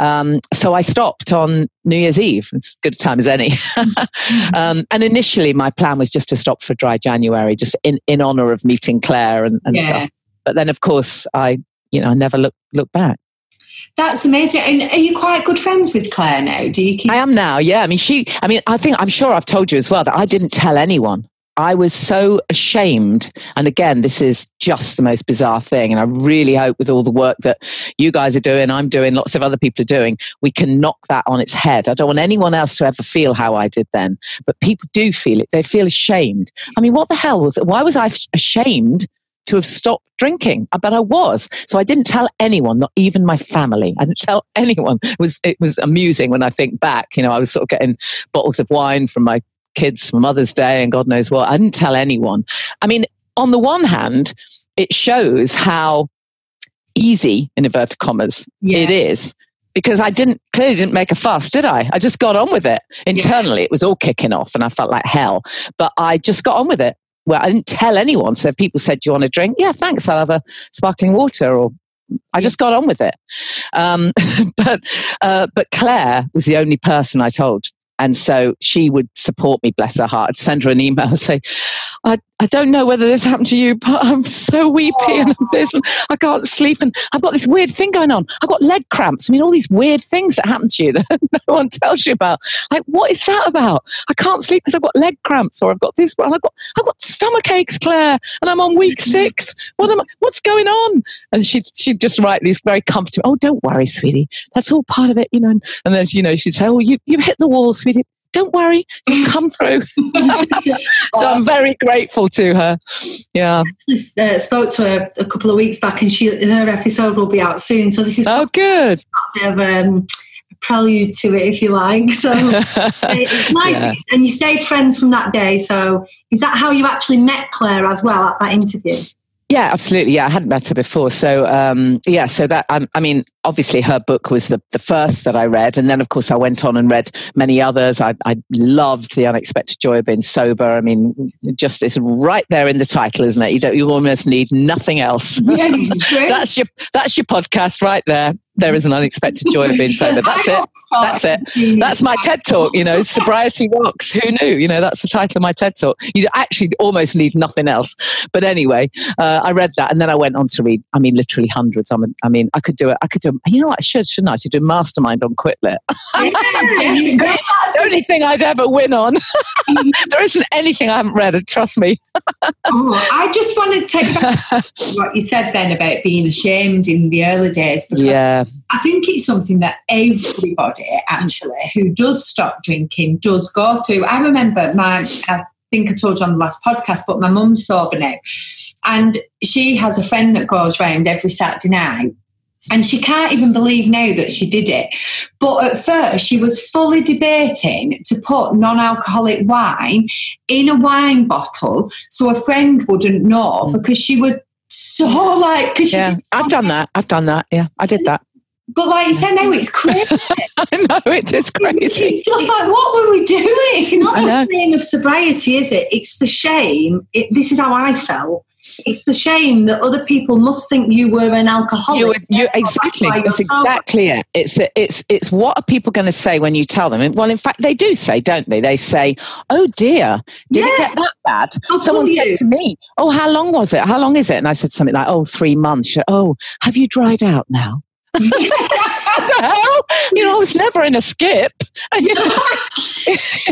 Um, so I stopped on New Year's Eve. It's good time as any. [laughs] um, and initially, my plan was just to stop for dry January, just in, in honor of meeting Clare and, and yeah. stuff. But then, of course, I, you know, I never look look back. That's amazing. And are you quite good friends with Clare now? Do you keep? I am now. Yeah. I mean, she. I mean, I think I'm sure I've told you as well that I didn't tell anyone. I was so ashamed. And again, this is just the most bizarre thing. And I really hope with all the work that you guys are doing, I'm doing, lots of other people are doing, we can knock that on its head. I don't want anyone else to ever feel how I did then. But people do feel it. They feel ashamed. I mean, what the hell was it? Why was I ashamed to have stopped drinking. Uh, but I was. So I didn't tell anyone, not even my family. I didn't [laughs] tell anyone. It was, it was amusing when I think back. You know, I was sort of getting bottles of wine from my kids for Mother's Day and God knows what. I didn't tell anyone. I mean, on the one hand, it shows how easy, in inverted commas, yeah. it is. Because I didn't clearly didn't make a fuss, did I? I just got on with it. Internally, yeah. it was all kicking off, and I felt like hell. But I just got on with it well, I didn't tell anyone. So if people said, Do you want a drink? Yeah, thanks. I'll have a sparkling water. Or I just got on with it. Um, [laughs] but, uh, but Clare was the only person I told. And so she would support me, bless her heart, I'd send her an email [laughs] and say, I, I don't know whether this happened to you, but I'm so weepy and oh. this, I can't sleep. And I've got this weird thing going on. I've got leg cramps. I mean, all these weird things that happen to you [laughs] that no one tells you about. Like, what is that about? I can't sleep because I've got leg cramps or I've got this, I've got, I've got stomach aches, Clare, and I'm on week mm-hmm. six. What am I, what's going on? And she'd, she'd just write these very comforting, oh, don't worry, sweetie. That's all part of it, you know. And, and then, you know, she'd say, oh, you, you've hit the wall, sweetie don't worry, you'll [laughs] come through. [laughs] so I'm very grateful to her. Yeah. I uh, spoke to her a couple of weeks back and she her episode will be out soon. So this is oh good. A bit of um, a prelude to it, if you like. So [laughs] it's nice. Yeah. And you stayed friends from that day. So is that how you actually met Clare as well at that interview? Yeah, absolutely. Yeah, I hadn't met her before. So, um, yeah, so that, um, I mean, obviously her book was the, the first that I read. And then, of course, I went on and read many others. I, I loved The Unexpected Joy of Being Sober. I mean, just it's right there in the title, isn't it? You don't, you almost need nothing else. Yeah, [laughs] that's your, that's your podcast right there there is an unexpected joy of being sober. [laughs] That's it. That's it. That's my TED talk. You know, sobriety rocks. Who knew? You know, that's the title of my TED talk. You actually almost need nothing else. But anyway, uh, I read that, and then I went on to read. I mean, literally hundreds. I mean, I mean, I could do it. I could do. You know what? I should, shouldn't I? I should do mastermind on quit lit. [laughs] [laughs] the only thing I'd ever win on. there isn't anything I haven't read. Trust me. oh, I just want to take back what you said then about being ashamed in the early days. Because yeah I think it's something that everybody actually who does stop drinking does go through. I remember my, I think I told you on the last podcast, but my mum's sober now. And she has a friend that goes round every Saturday night. And she can't even believe now that she did it. But at first, she was fully debating to put non alcoholic wine in a wine bottle so a friend wouldn't know mm. because she would so [laughs] like, because yeah, I've done that. I've done that. Yeah, I did that. But like you said, no, it's [laughs] crazy. I know it is crazy. It's just like, what were we doing? It's not the shame of sobriety, is it? It's the shame. It, this is how I felt. It's the shame that other people must think you were an alcoholic. You, you exactly. That's exactly it. It's it's it's what are people going to say when you tell them? Well, in fact, they do say, don't they? They say, "Oh dear, did yeah. it get that bad?" How Someone said you? to me, "Oh, how long was it? How long is it?" And I said something like, "Oh, three months." Said, oh, have you dried out now? Hell? You know, I was never in a skip. [laughs] You know,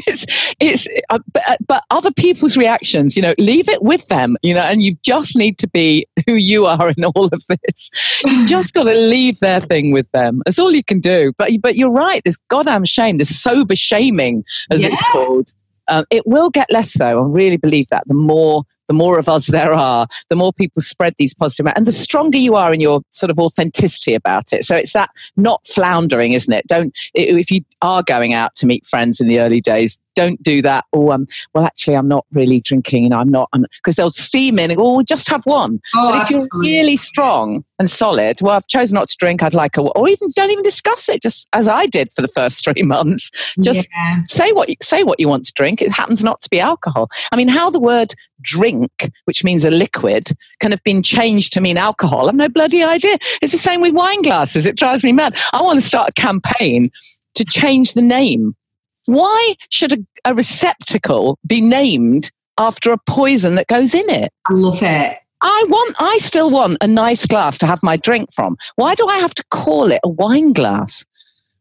it's, it's, uh, but, uh, but other people's reactions, you know, leave it with them, you know, and you just need to be who you are in all of this. You [sighs] just got to leave their thing with them. That's all you can do. But, but you're right. This goddamn shame, this sober shaming, as yeah. it's called. Um, it will get less, though. I really believe that. The more the more of us there are, the more people spread these positive, and the stronger you are in your sort of authenticity about it. So it's that not floundering, isn't it? Don't if you are going out to meet friends in the early days, don't do that. Oh, um, well, actually, I'm not really drinking, and I'm not because they'll steam in. oh, just have one. Oh, but if absolutely. you're really strong and solid, well, I've chosen not to drink. I'd like a, or even don't even discuss it, just as I did for the first [laughs] three months. Just yeah. say what you, say what you want to drink. It happens not to be alcohol. I mean, how the word drink, which means a liquid, can have been changed to mean alcohol. I've no bloody idea. It's the same with wine glasses. It drives me mad. I want to start a campaign to change the name why should a, a receptacle be named after a poison that goes in it? I love it. I want, I still want a nice glass to have my drink from. Why do I have to call it a wine glass?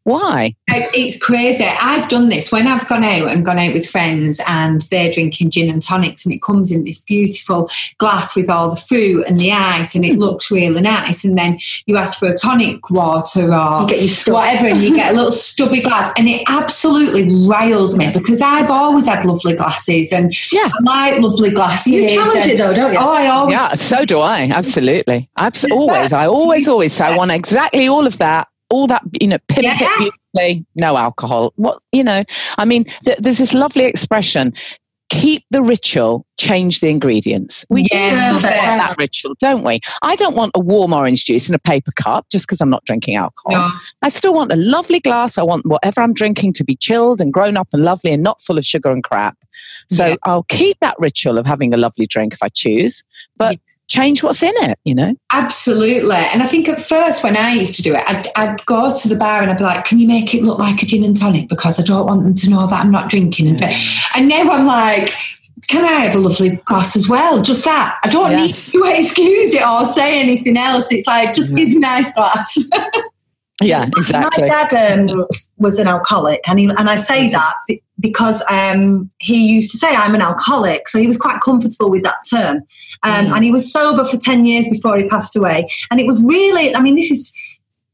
Why? It's crazy. I've done this when I've gone out and gone out with friends and they're drinking gin and tonics and it comes in this beautiful glass with all the fruit and the ice and it hmm. looks really nice. And then you ask for a tonic water or whatever and you get a little [laughs] stubby glass and it absolutely riles me because I've always had lovely glasses and yeah. I like lovely glasses. You challenge it though, don't you? Oh, I always. Yeah, so do I. Absolutely. Absolutely. always. I always, always say I want exactly all of that all that, you know, yeah. beautifully, no alcohol. What, you know, I mean, th- there's this lovely expression keep the ritual, change the ingredients. We yeah, do that ritual, don't we? I don't want a warm orange juice in a paper cup just because I'm not drinking alcohol. No. I still want a lovely glass. I want whatever I'm drinking to be chilled and grown up and lovely and not full of sugar and crap. So yeah. I'll keep that ritual of having a lovely drink if I choose, but change what's in it, you know? Absolutely. And I think at first, when I used to do it, I'd, I'd, go to the bar and I'd be like, can you make it look like a gin and tonic? Because I don't want them to know that I'm not drinking. And, and now I'm like, can I have a lovely glass as well? Just that. I don't yes. need to [laughs] excuse it or say anything else. It's like, just give me a nice glass. [laughs] yeah, exactly. My dad um, was an alcoholic, and he, and I say that because um, he used to say I'm an alcoholic, so he was quite comfortable with that term. Um, mm. And he was sober for ten years before he passed away, and it was really, I mean, this is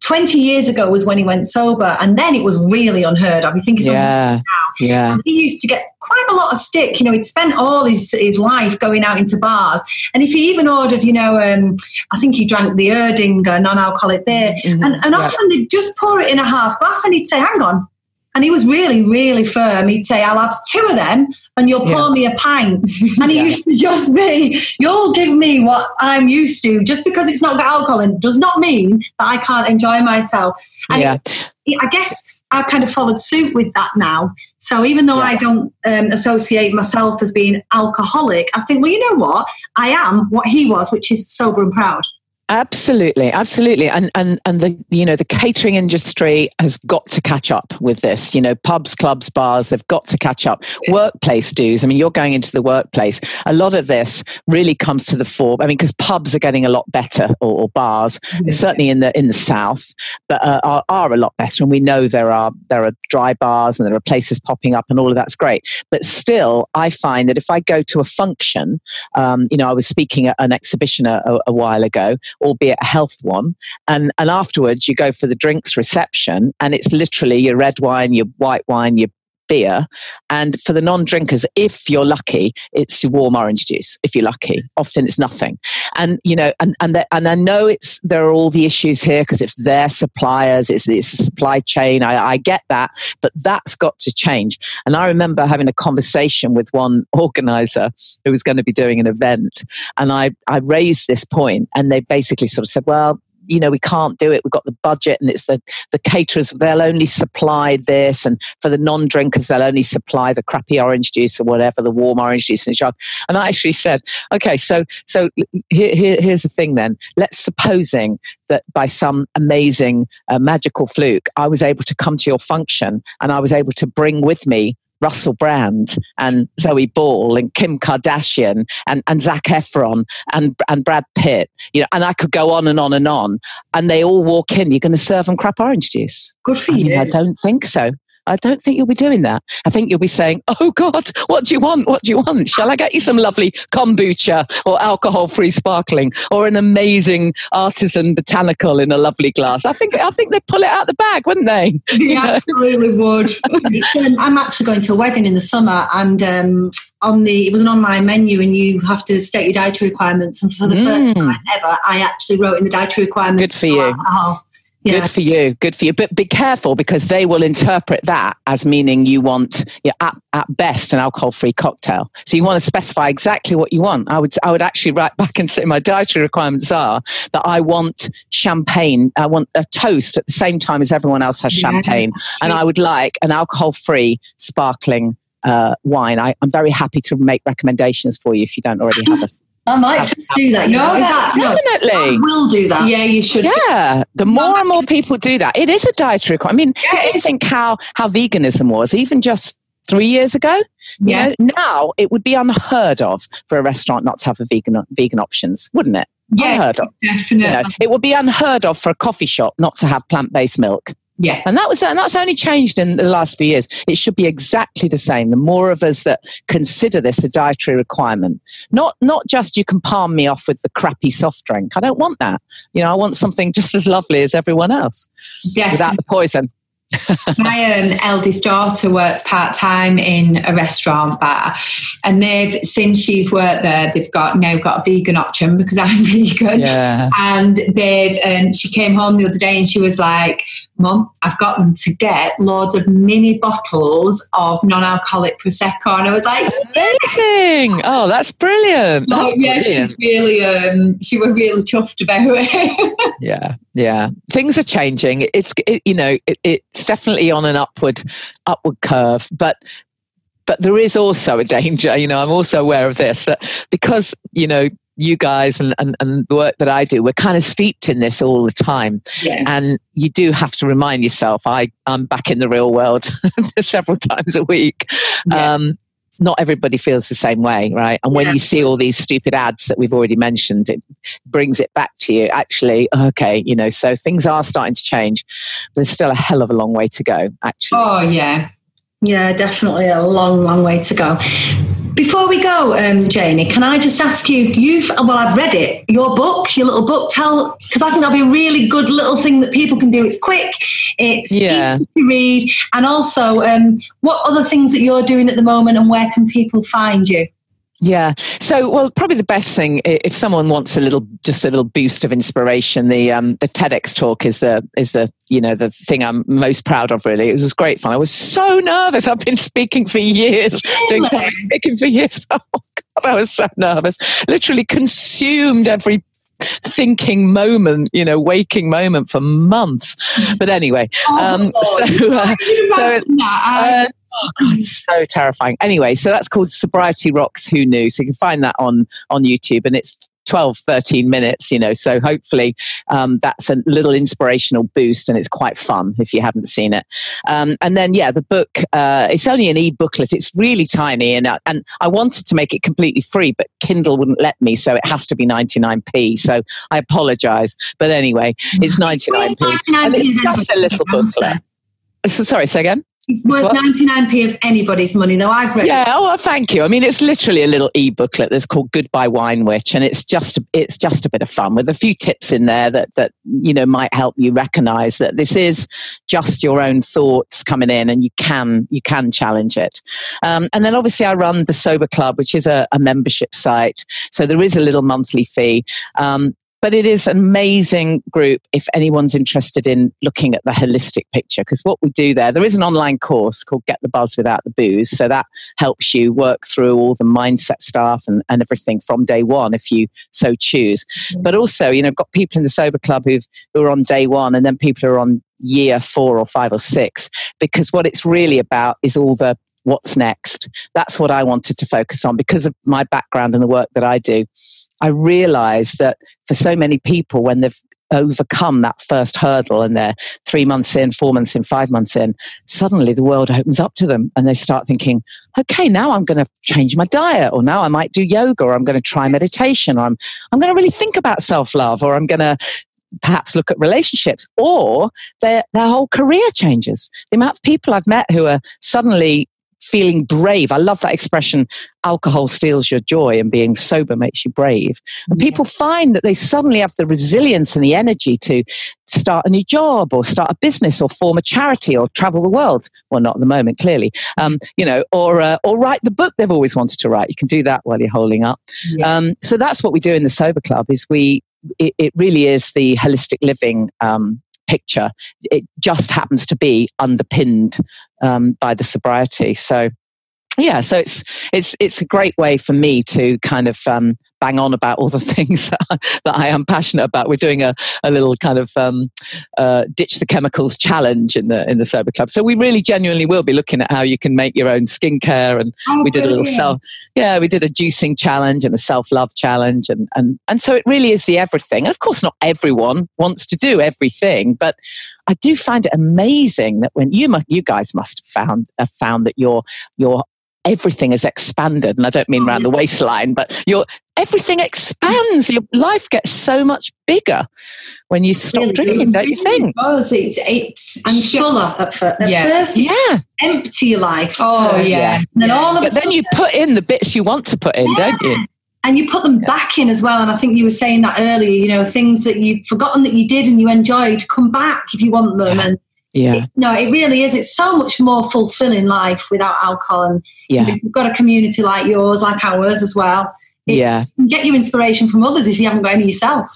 20 years ago was when he went sober, and then it was really unheard of. You think it's yeah, now. Yeah. And he used to get quite a lot of stick. You know, he'd spent all his, his life going out into bars. And if he even ordered, you know, um, I think he drank the Erdinger non alcoholic beer, mm-hmm. and, and often they'd just pour it in a half glass and he'd say, Hang on, and he was really, really firm. He'd say, I'll have two of them and you'll pour yeah. me a pint. [laughs] And he yeah. used to just be, you'll give me what I'm used to. Just because it's not got alcohol in does not mean that I can't enjoy myself. And yeah. It, I guess I've kind of followed suit with that now. So even though yeah. I don't um, associate myself as being alcoholic, I think, well, you know what? I am what he was, which is sober and proud. Absolutely, absolutely, and and and the you know the catering industry has got to catch up with this. You know, pubs, clubs, bars, they've got to catch up. Yeah. Workplace dues. I mean, you're going into the workplace. A lot of this really comes to the fore. I mean, because pubs are getting a lot better, or, or bars, mm-hmm. certainly in the in the south, but uh, are, are a lot better. And we know there are there are dry bars and there are places popping up, and all of that's great. But still, I find that if I go to a function, um, you know, I was speaking at an exhibition a, a, a while ago albeit a health one. And, and afterwards, you go for the drinks reception, and it's literally your red wine, your white wine, your beer. And for the non drinkers, if you're lucky, it's warm orange juice. If you're lucky, often it's nothing. And, you know, and, and, the, and I know it's, there are all the issues here because it's their suppliers, it's, it's supply chain. I, I get that, but that's got to change. And I remember having a conversation with one [laughs] organizer who was going to be doing an event. And I, I raised this point and they basically sort of said, well, you know, we can't do it. We've got the budget and it's the, the caterers, they'll only supply this. And for the non drinkers, they'll only supply the crappy orange juice or whatever, the warm orange juice in the jug. And I actually said, okay, so, so here, here, here's the thing then. Let's supposing that by some amazing uh, magical fluke, I was able to come to your function and I was able to bring with me Russell Brand and Zoe Ball and Kim Kardashian and, and Zac Efron and, and Brad Pitt, you know, and I could go on and on and on. And they all walk in, you're going to serve them crap orange juice. Good for I you. I don't think so. I don't think you'll be doing that. I think you'll be saying, [laughs] Oh God, what do you want? What do you want? Shall I get you some lovely kombucha or alcohol free sparkling or an amazing artisan botanical in a lovely glass? I think, I think they'd pull it out the bag, wouldn't they? They [laughs] absolutely would. [laughs] um, I'm actually going to a wedding in the summer, and um, on the it was an online menu, and you have to state your dietary requirements. And for the first Mm. time ever, I actually wrote in the dietary requirements. Good for you. alcohol. Yeah. Good for you. Good for you. But be careful because they will interpret that as meaning you want, you know, at, at best, an alcohol-free cocktail. So you want to specify exactly what you want. I would, I would actually write [laughs] back and say my dietary requirements are that I want champagne. I want a toast at the same time as everyone else has Yeah. champagne, and I would like an alcohol-free sparkling. Uh, wine. I, I'm very happy to make recommendations for you if you don't already have us. I might just do that. You No, know, that- fact, no, I Definitely. will do that. Yeah, you should. Yeah, the more and more people do that, it is a dietary requirement. I mean, Yeah, if you think how how veganism was even just three years ago, you Yeah. know, now it would be unheard of for a restaurant not to have a vegan vegan options, wouldn't it? Yeah, Unheard of. definitely. You know, it would be unheard of for a coffee shop not to have plant based milk. Yeah. And that was and that's only changed in the last few years. It should be exactly the same. The more of us that consider this a dietary requirement, not not just you can palm me off with the crappy soft drink. I don't want that. You know, I want something [laughs] just as lovely as everyone else Definitely. without the poison. [laughs] My um, eldest daughter works part time in a restaurant bar, and they've since she's worked there, they've got now got a vegan option because I'm [laughs] vegan. Yeah. And they've um, she came home the other day and she was like, "Mum, I've got them to get loads of mini bottles of non-alcoholic prosecco," and I was like, Amazing. Oh, that's brilliant. "Oh That's yeah, brilliant. she's really um, she was really chuffed about it." [laughs] Yeah, yeah. Things are changing. It's it, you know it, it's definitely on an upward upward curve, but but there is also a danger. You know, I'm also aware of this that because you know you guys and, and, and the work that I do, we're kind of steeped in this all the time. yeah. And you do have to remind yourself, I, I'm back in the real world [laughs] several times a week. Yeah. Um, not everybody feels the same way, right? And when Yeah. you see all these stupid ads that we've already mentioned, it brings it back to you. Actually, okay, you know, so things are starting to change, but there's still a hell of a long way to go, actually. Oh yeah. Yeah, definitely a long, long way to go. Before we go, um, Janey, can I just ask you? You've well, I've read it. Your book, your little book. Tell because I think that'll be a really good little thing that people can do. It's quick, it's Yeah. easy to read, and also, um, what other things that you're doing at the moment, and where can people find you? Yeah. So, well, probably the best thing if someone wants a little, just a little boost of inspiration, the um, the TEDx talk is the is the you know the thing I'm most proud of. Really, it was great fun. I was so nervous. I've been speaking for years, doing public [laughs] speaking for years. [laughs] Oh God, I was so nervous. Literally consumed every thinking moment, you know, waking moment for months. But anyway, um, Oh, [laughs] so. Uh, so- I- uh, oh god, it's so terrifying. Anyway, so that's called Sobriety Rocks Who Knew. So you can find that on on YouTube and it's 12 13 minutes you know so hopefully um, that's a little inspirational boost and it's quite fun if you haven't seen it. Um, and then yeah the book uh, it's only an e-booklet. It's really tiny and, uh, and i wanted to make it completely free but kindle wouldn't let me so it has to be 99p so i apologize. But anyway it's 99p and it's just a little booklet. so, sorry say again It's worth What? 99p of anybody's money, though. I've read Yeah, it. oh, well, thank you. I mean, it's literally a little e-booklet that's called Goodbye Wine Witch, and it's just it's just a bit of fun with a few tips in there that that you know might help you recognise that this is just your own thoughts coming in, and you can you can challenge it. Um, and then obviously, I run the Sober Club, which is a, a membership site, so there is a little monthly fee. Um, but it is an amazing group if anyone's interested in looking at the holistic picture because what we do there there is an online course called get the buzz without the booze. So that helps you work through all the mindset stuff and, and everything from day one if you so choose. Mm. But also you know i've got people in the sober club who've, who are on day one and then people who are on year four or five or six because what it's really about is all the what's next that's what i wanted to focus on because of my background and the work that i do i realized that for so many people when they've overcome that first hurdle and they're three months in, four months in, five months in, suddenly the world opens up to them and they start thinking, okay, now I'm going to change my diet or now I might do yoga or I'm going to try meditation or I'm, I'm going to really think about self love or I'm going to perhaps look at relationships or their, their whole career changes. The amount of people I've met who are suddenly feeling brave. I love that expression alcohol steals your joy and being sober makes you brave. And people find that they suddenly have the resilience and the energy to start a new job or start a business or form a charity or travel the world. Well, not at the moment, clearly. Um, you know, or uh, or write the book they've always wanted to write. You can do that while you're holding up. Yeah. Um, so that's what we do in the Sober Club. Is we it, it really is the holistic living um, picture. It just happens to be underpinned um, by the sobriety. So yeah, so it's it's it's a great way for me to kind of um, bang on about all the [laughs] things that I, that I am passionate about. We're doing a, a little kind of um, uh, ditch the chemicals challenge in the in the sober club. So we really genuinely will be looking at how you can make your own skincare, and Oh, we did a little self yeah we did a juicing challenge and a self love challenge, and and and so it really is the everything. And of course, not everyone wants to do everything, but I do find it amazing that when you you guys must have found have found that your your everything is expanded and i don't mean around the mm. waistline but your everything expands your life gets so much bigger when you stop Really drinking does. don't you think Because it's it's And fuller at, fir- at Yeah. first. Yeah empty your life. Oh first. yeah. And then yeah. all of a but then you put in the bits you want to put in don't you and you put them back in as well. And I think you were saying that earlier. You know, things that you've forgotten that you did and you enjoyed, come back if you want them. And yeah no, it really is. It's so much more fulfilling life without alcohol. And yeah you've got a community like yours, like ours as well. It- yeah can get your inspiration from others if you haven't got any yourself.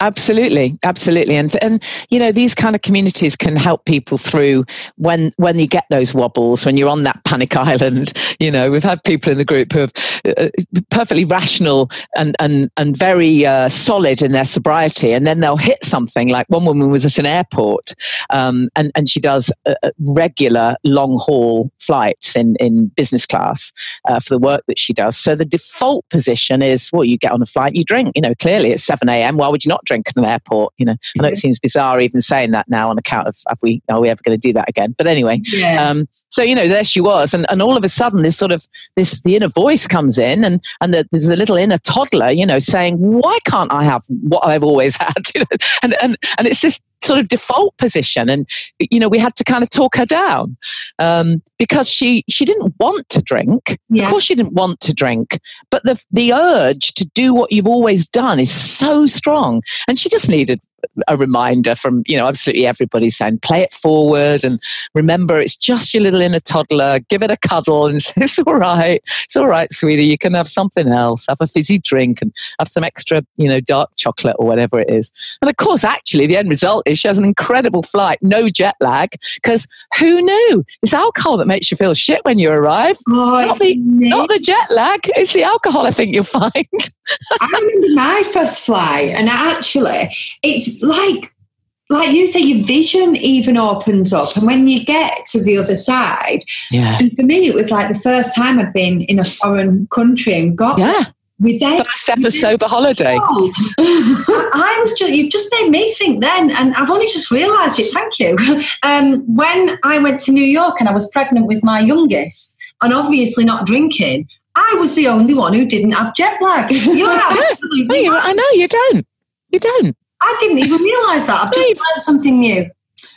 Absolutely, absolutely, and and you know these kind of communities can help people through when when you get those wobbles when you're on that panic [laughs] island. You know, we've had people in the group who are uh, perfectly rational and and and very uh, solid in their sobriety, and then they'll hit something. Like one woman was at an airport, um, and and she does uh, uh, regular long haul flights in in business class uh, for the work that she does. So the default position is, well, you get on a flight, you drink. You know, clearly it's seven a.m. Why would you not drink at an airport? You know, I know it seems bizarre even saying that now on account of have we are we ever going to do that again? But anyway, Yeah. um, so you know, there she was, and, and all of a sudden, this sort of this the inner voice comes in, and and the, there's a little inner toddler, you know, saying, "Why can't I have what I've always [laughs] had?" [laughs] You know, and and and it's this sort of default position, and you know, we had to kind of talk her down um, because she she didn't want to drink. Yeah. Of course, she didn't want to drink, but the the urge to do what you've always done is so strong, and she just needed a reminder from you know absolutely everybody saying play it forward and remember it's just your little inner toddler. Give it a cuddle and [laughs] say it's all right. It's all right sweetie. You can have something else. Have a fizzy drink and have some extra you know dark chocolate or whatever it is. And of course actually the end result is she has an incredible flight. No jet lag because who knew? It's alcohol that makes you feel shit when you arrive. Oh, not the, not the jet lag. It's the alcohol i think you'll [laughs] find. I remember my first flight, and actually, it's like, like you say, your vision even opens up, and when you get to the other side, yeah and for me, it was like the first time I'd been in a foreign country and got yeah with them. first ever sober holiday [laughs] I, I was just, you've just made me think then, and I've only just realised it. Thank you. [laughs] Um, when I went to New York and I was pregnant with my youngest, and obviously not drinking, I was the only one who didn't have jet lag. [laughs] You're absolutely I know you don't. You don't. I didn't even realise that. I've just learned something new.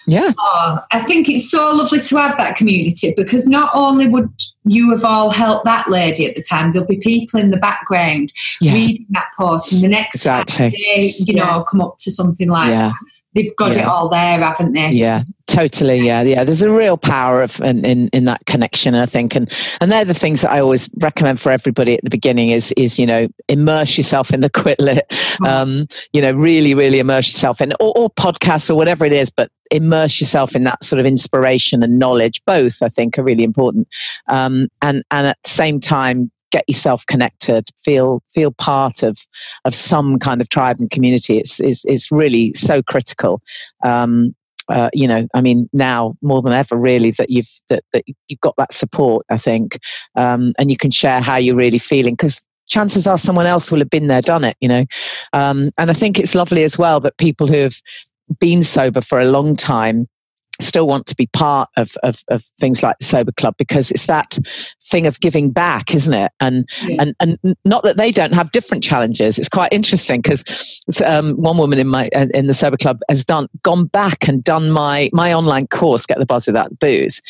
Yeah. Oh, I think it's so lovely to have that community because not only would you have all helped that lady at the time, there'll be people in the background Yeah. reading that post, and the next Exactly. they, you know, come up to something like Yeah. that, they've got it all there, haven't they? Yeah, totally. Yeah, yeah. There's a real power of in, in in that connection, I think, and and they're the things that I always recommend for everybody at the beginning. Is is you know immerse yourself in the [laughs] quit lit, um, you know, really, really immerse yourself in or, or podcasts or whatever it is, but immerse yourself in that sort of inspiration and knowledge. Both, I think, are really important, um, and and at the same time. Get yourself connected. Feel feel part of of some kind of tribe and community. It's is is really so critical. Um, uh, you know, I mean, now more than ever, really, that you've that, that you've got that support. I think, um, and you can share how you're really feeling because chances are someone else will have been there, done it. You know, um, and I think it's lovely as well that people who have been sober for a long time still want to be part of, of, of things like the sober club because it's that thing of giving back isn't it and Yeah. and and not that they don't have different challenges it's quite interesting because um, one woman in my uh, in the sober club has done gone back and done my my online course get the buzz without the booze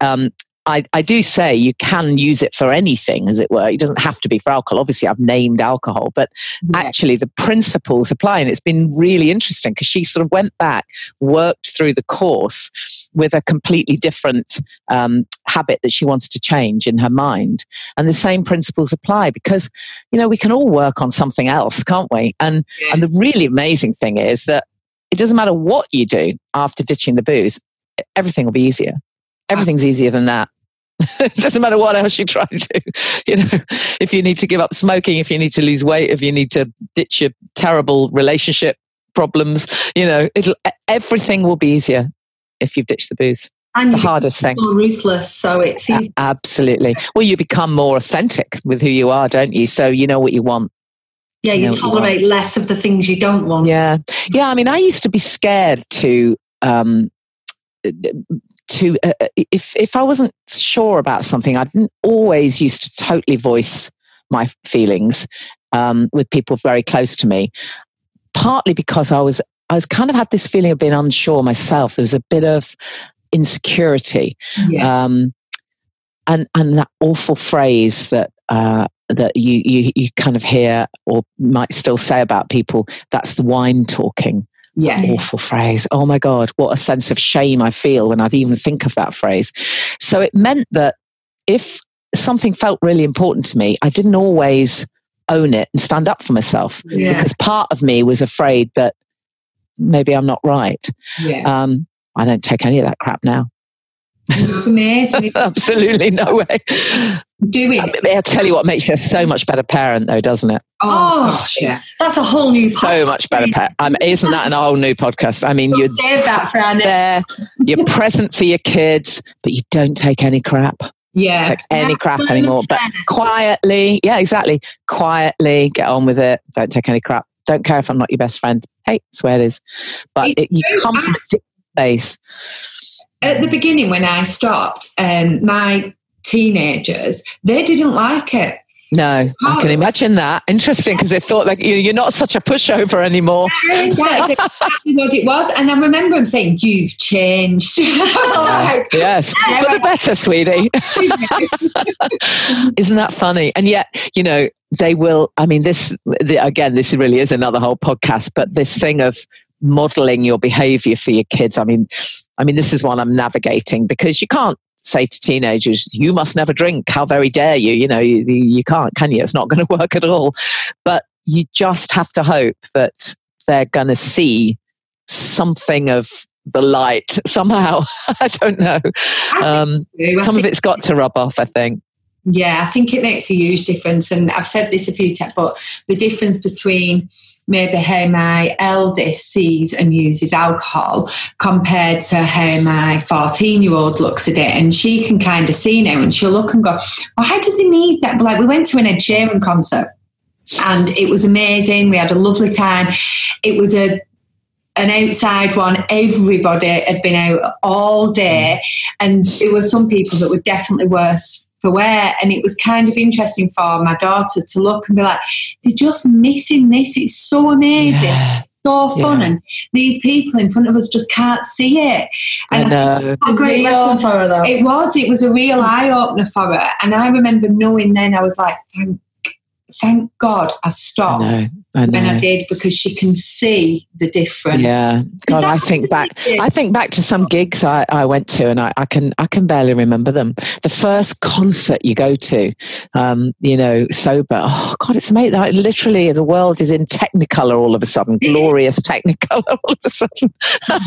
um, I, I do say you can use it for anything, as it were. It doesn't have to be for alcohol. Obviously, I've named alcohol, but Yeah. actually the principles apply. And it's been really interesting because she sort of went back, worked through the course with a completely different um, habit that she wanted to change in her mind. And the same principles apply because, you know, we can all work on something else, can't we? And, Yeah. and the really amazing thing is that it doesn't matter what you do after ditching the booze, everything will be easier. Everything's easier than that. It [laughs] doesn't matter what else you try to do. You know, if you need to give up smoking, if you need to lose weight, if you need to ditch your terrible relationship problems, you know, it'll everything will be easier if you've ditched the booze. And the hardest thing. more ruthless, so it's easy. Absolutely. Well, you become more authentic with who you are, don't you? So you know what you want. Yeah, you you know what you tolerate less of the things you don't want. Yeah, yeah. I mean, I used to be scared to um, to uh, if if I wasn't sure about something, I didn't always used to totally voice my feelings um, with people very close to me. Partly because I was I was kind of had this feeling of being unsure myself. There was a bit of insecurity, Yeah. um, and and that awful phrase that uh, that you, you you kind of hear or might still say about people. That's the wine talking. Yeah. Awful phrase. Oh my god, what a sense of shame I feel when I even think of that phrase. So it meant that if something felt really important to me, I didn't always own it and stand up for myself Yeah. because part of me was afraid that maybe I'm not right. Yeah. Um, I don't take any of that crap now. It's amazing. [laughs] Absolutely no way. Doing. I'll tell you what makes you a so much better parent, though, doesn't it? Oh, Oh, gosh, yeah. That's a whole new So much better parent. Um, isn't that an whole new podcast? I mean, We'll you're save that for our there, you're present for your kids, but you don't take any crap. Yeah. Take any crap Absolute anymore. But quietly, yeah, exactly. Quietly get on with it. Don't take any crap. Don't care if I'm not your best friend. Hey, swear it is. But It's it, you come from a different place. At the beginning, when I stopped, um, my teenagers, they didn't like it. No, I can imagine that. Interesting because they thought like you, you're not such a pushover anymore. [laughs] That's exactly what it was. And I remember him saying, You've changed. [laughs] Like, yes, for the better, sweetie. [laughs] Isn't that funny? And yet, you know, they will. I mean, this the, again, this really is another whole podcast. But this thing of modeling your behavior for your kids. I mean, I mean, this is one I'm navigating because you can't say to teenagers, "You must never drink." How very dare you? You know, you, you can't, can you? It's not going [laughs] to work at all. But you just have to hope that they're going to see something of the light [laughs] somehow. [laughs] I don't know. Um, I some of it's got to rub off, I think. Yeah, I think it makes a huge difference. And I've said this a few times, but the difference between maybe how my eldest sees and uses alcohol compared to how my 14 year old looks at it. And she can kind of see now and she'll look and go, well, how do they need that? Like, we went to an Ed Sheeran concert and it was amazing. We had a lovely time. It was a an outside one. Everybody had been out all day, and it was some people that were definitely worse for wear. And it was kind of interesting for my daughter to look and be like, "They're just missing this. It's so amazing." Yeah. so fun, Yeah. and these people in front of us just can't see it. I And know. A great real- lesson for her, though. It was. It was a real eye opener for her. And I remember knowing then, I was like, thank, thank God I I stopped know. I when I did because she can see the difference. Yeah. God, I think back. I think back to some gigs I, I went to, and I, I can I can barely remember them. The first concert you go to, um, you know, sober. Oh God, it's amazing. Like, literally, the world is in Technicolor all of a sudden, glorious Technicolor [laughs] all of a sudden. [laughs]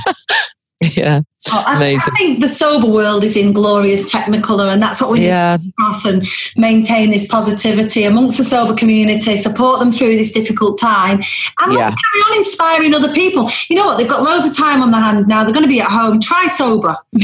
[laughs] yeah, Oh, I, I think the sober world is in glorious technicolor, and that's what we need to cross and maintain this positivity amongst the sober community, support them through this difficult time, and Yeah. let's carry on inspiring other people. You know what? They've got loads of time on their hands now. They're going to be at home. Try sober. [laughs]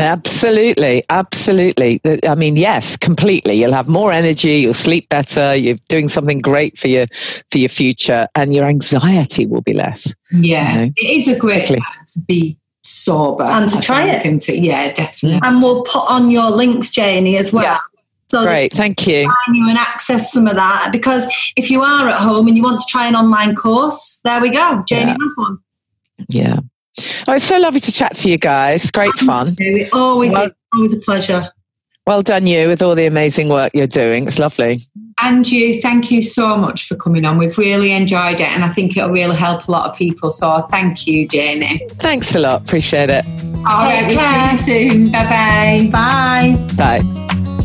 absolutely, absolutely. I mean, yes, completely. You'll have more energy. You'll sleep better. You're doing something great for your for your future, and your anxiety will be less. Yeah. Okay. It is a great to be sober. And to I try think, it. and to- yeah, definitely. And we'll put on your links, Janey, as well. Yeah. So Great, thank you. you and access some of that because if you are at home and you want to try an online course, there we go. Janey Yeah. has one. Yeah. Oh, it's so lovely to chat to you guys. Great fun. It always Well- is always a pleasure. Well done, you, with all the amazing work you're doing. It's lovely. And you, thank you so much for coming on. We've really enjoyed it, and I think it'll really help a lot of people. So thank you, Janey. Thanks a lot. Appreciate it. All right, care. we'll see you soon. Bye bye. Bye. Bye.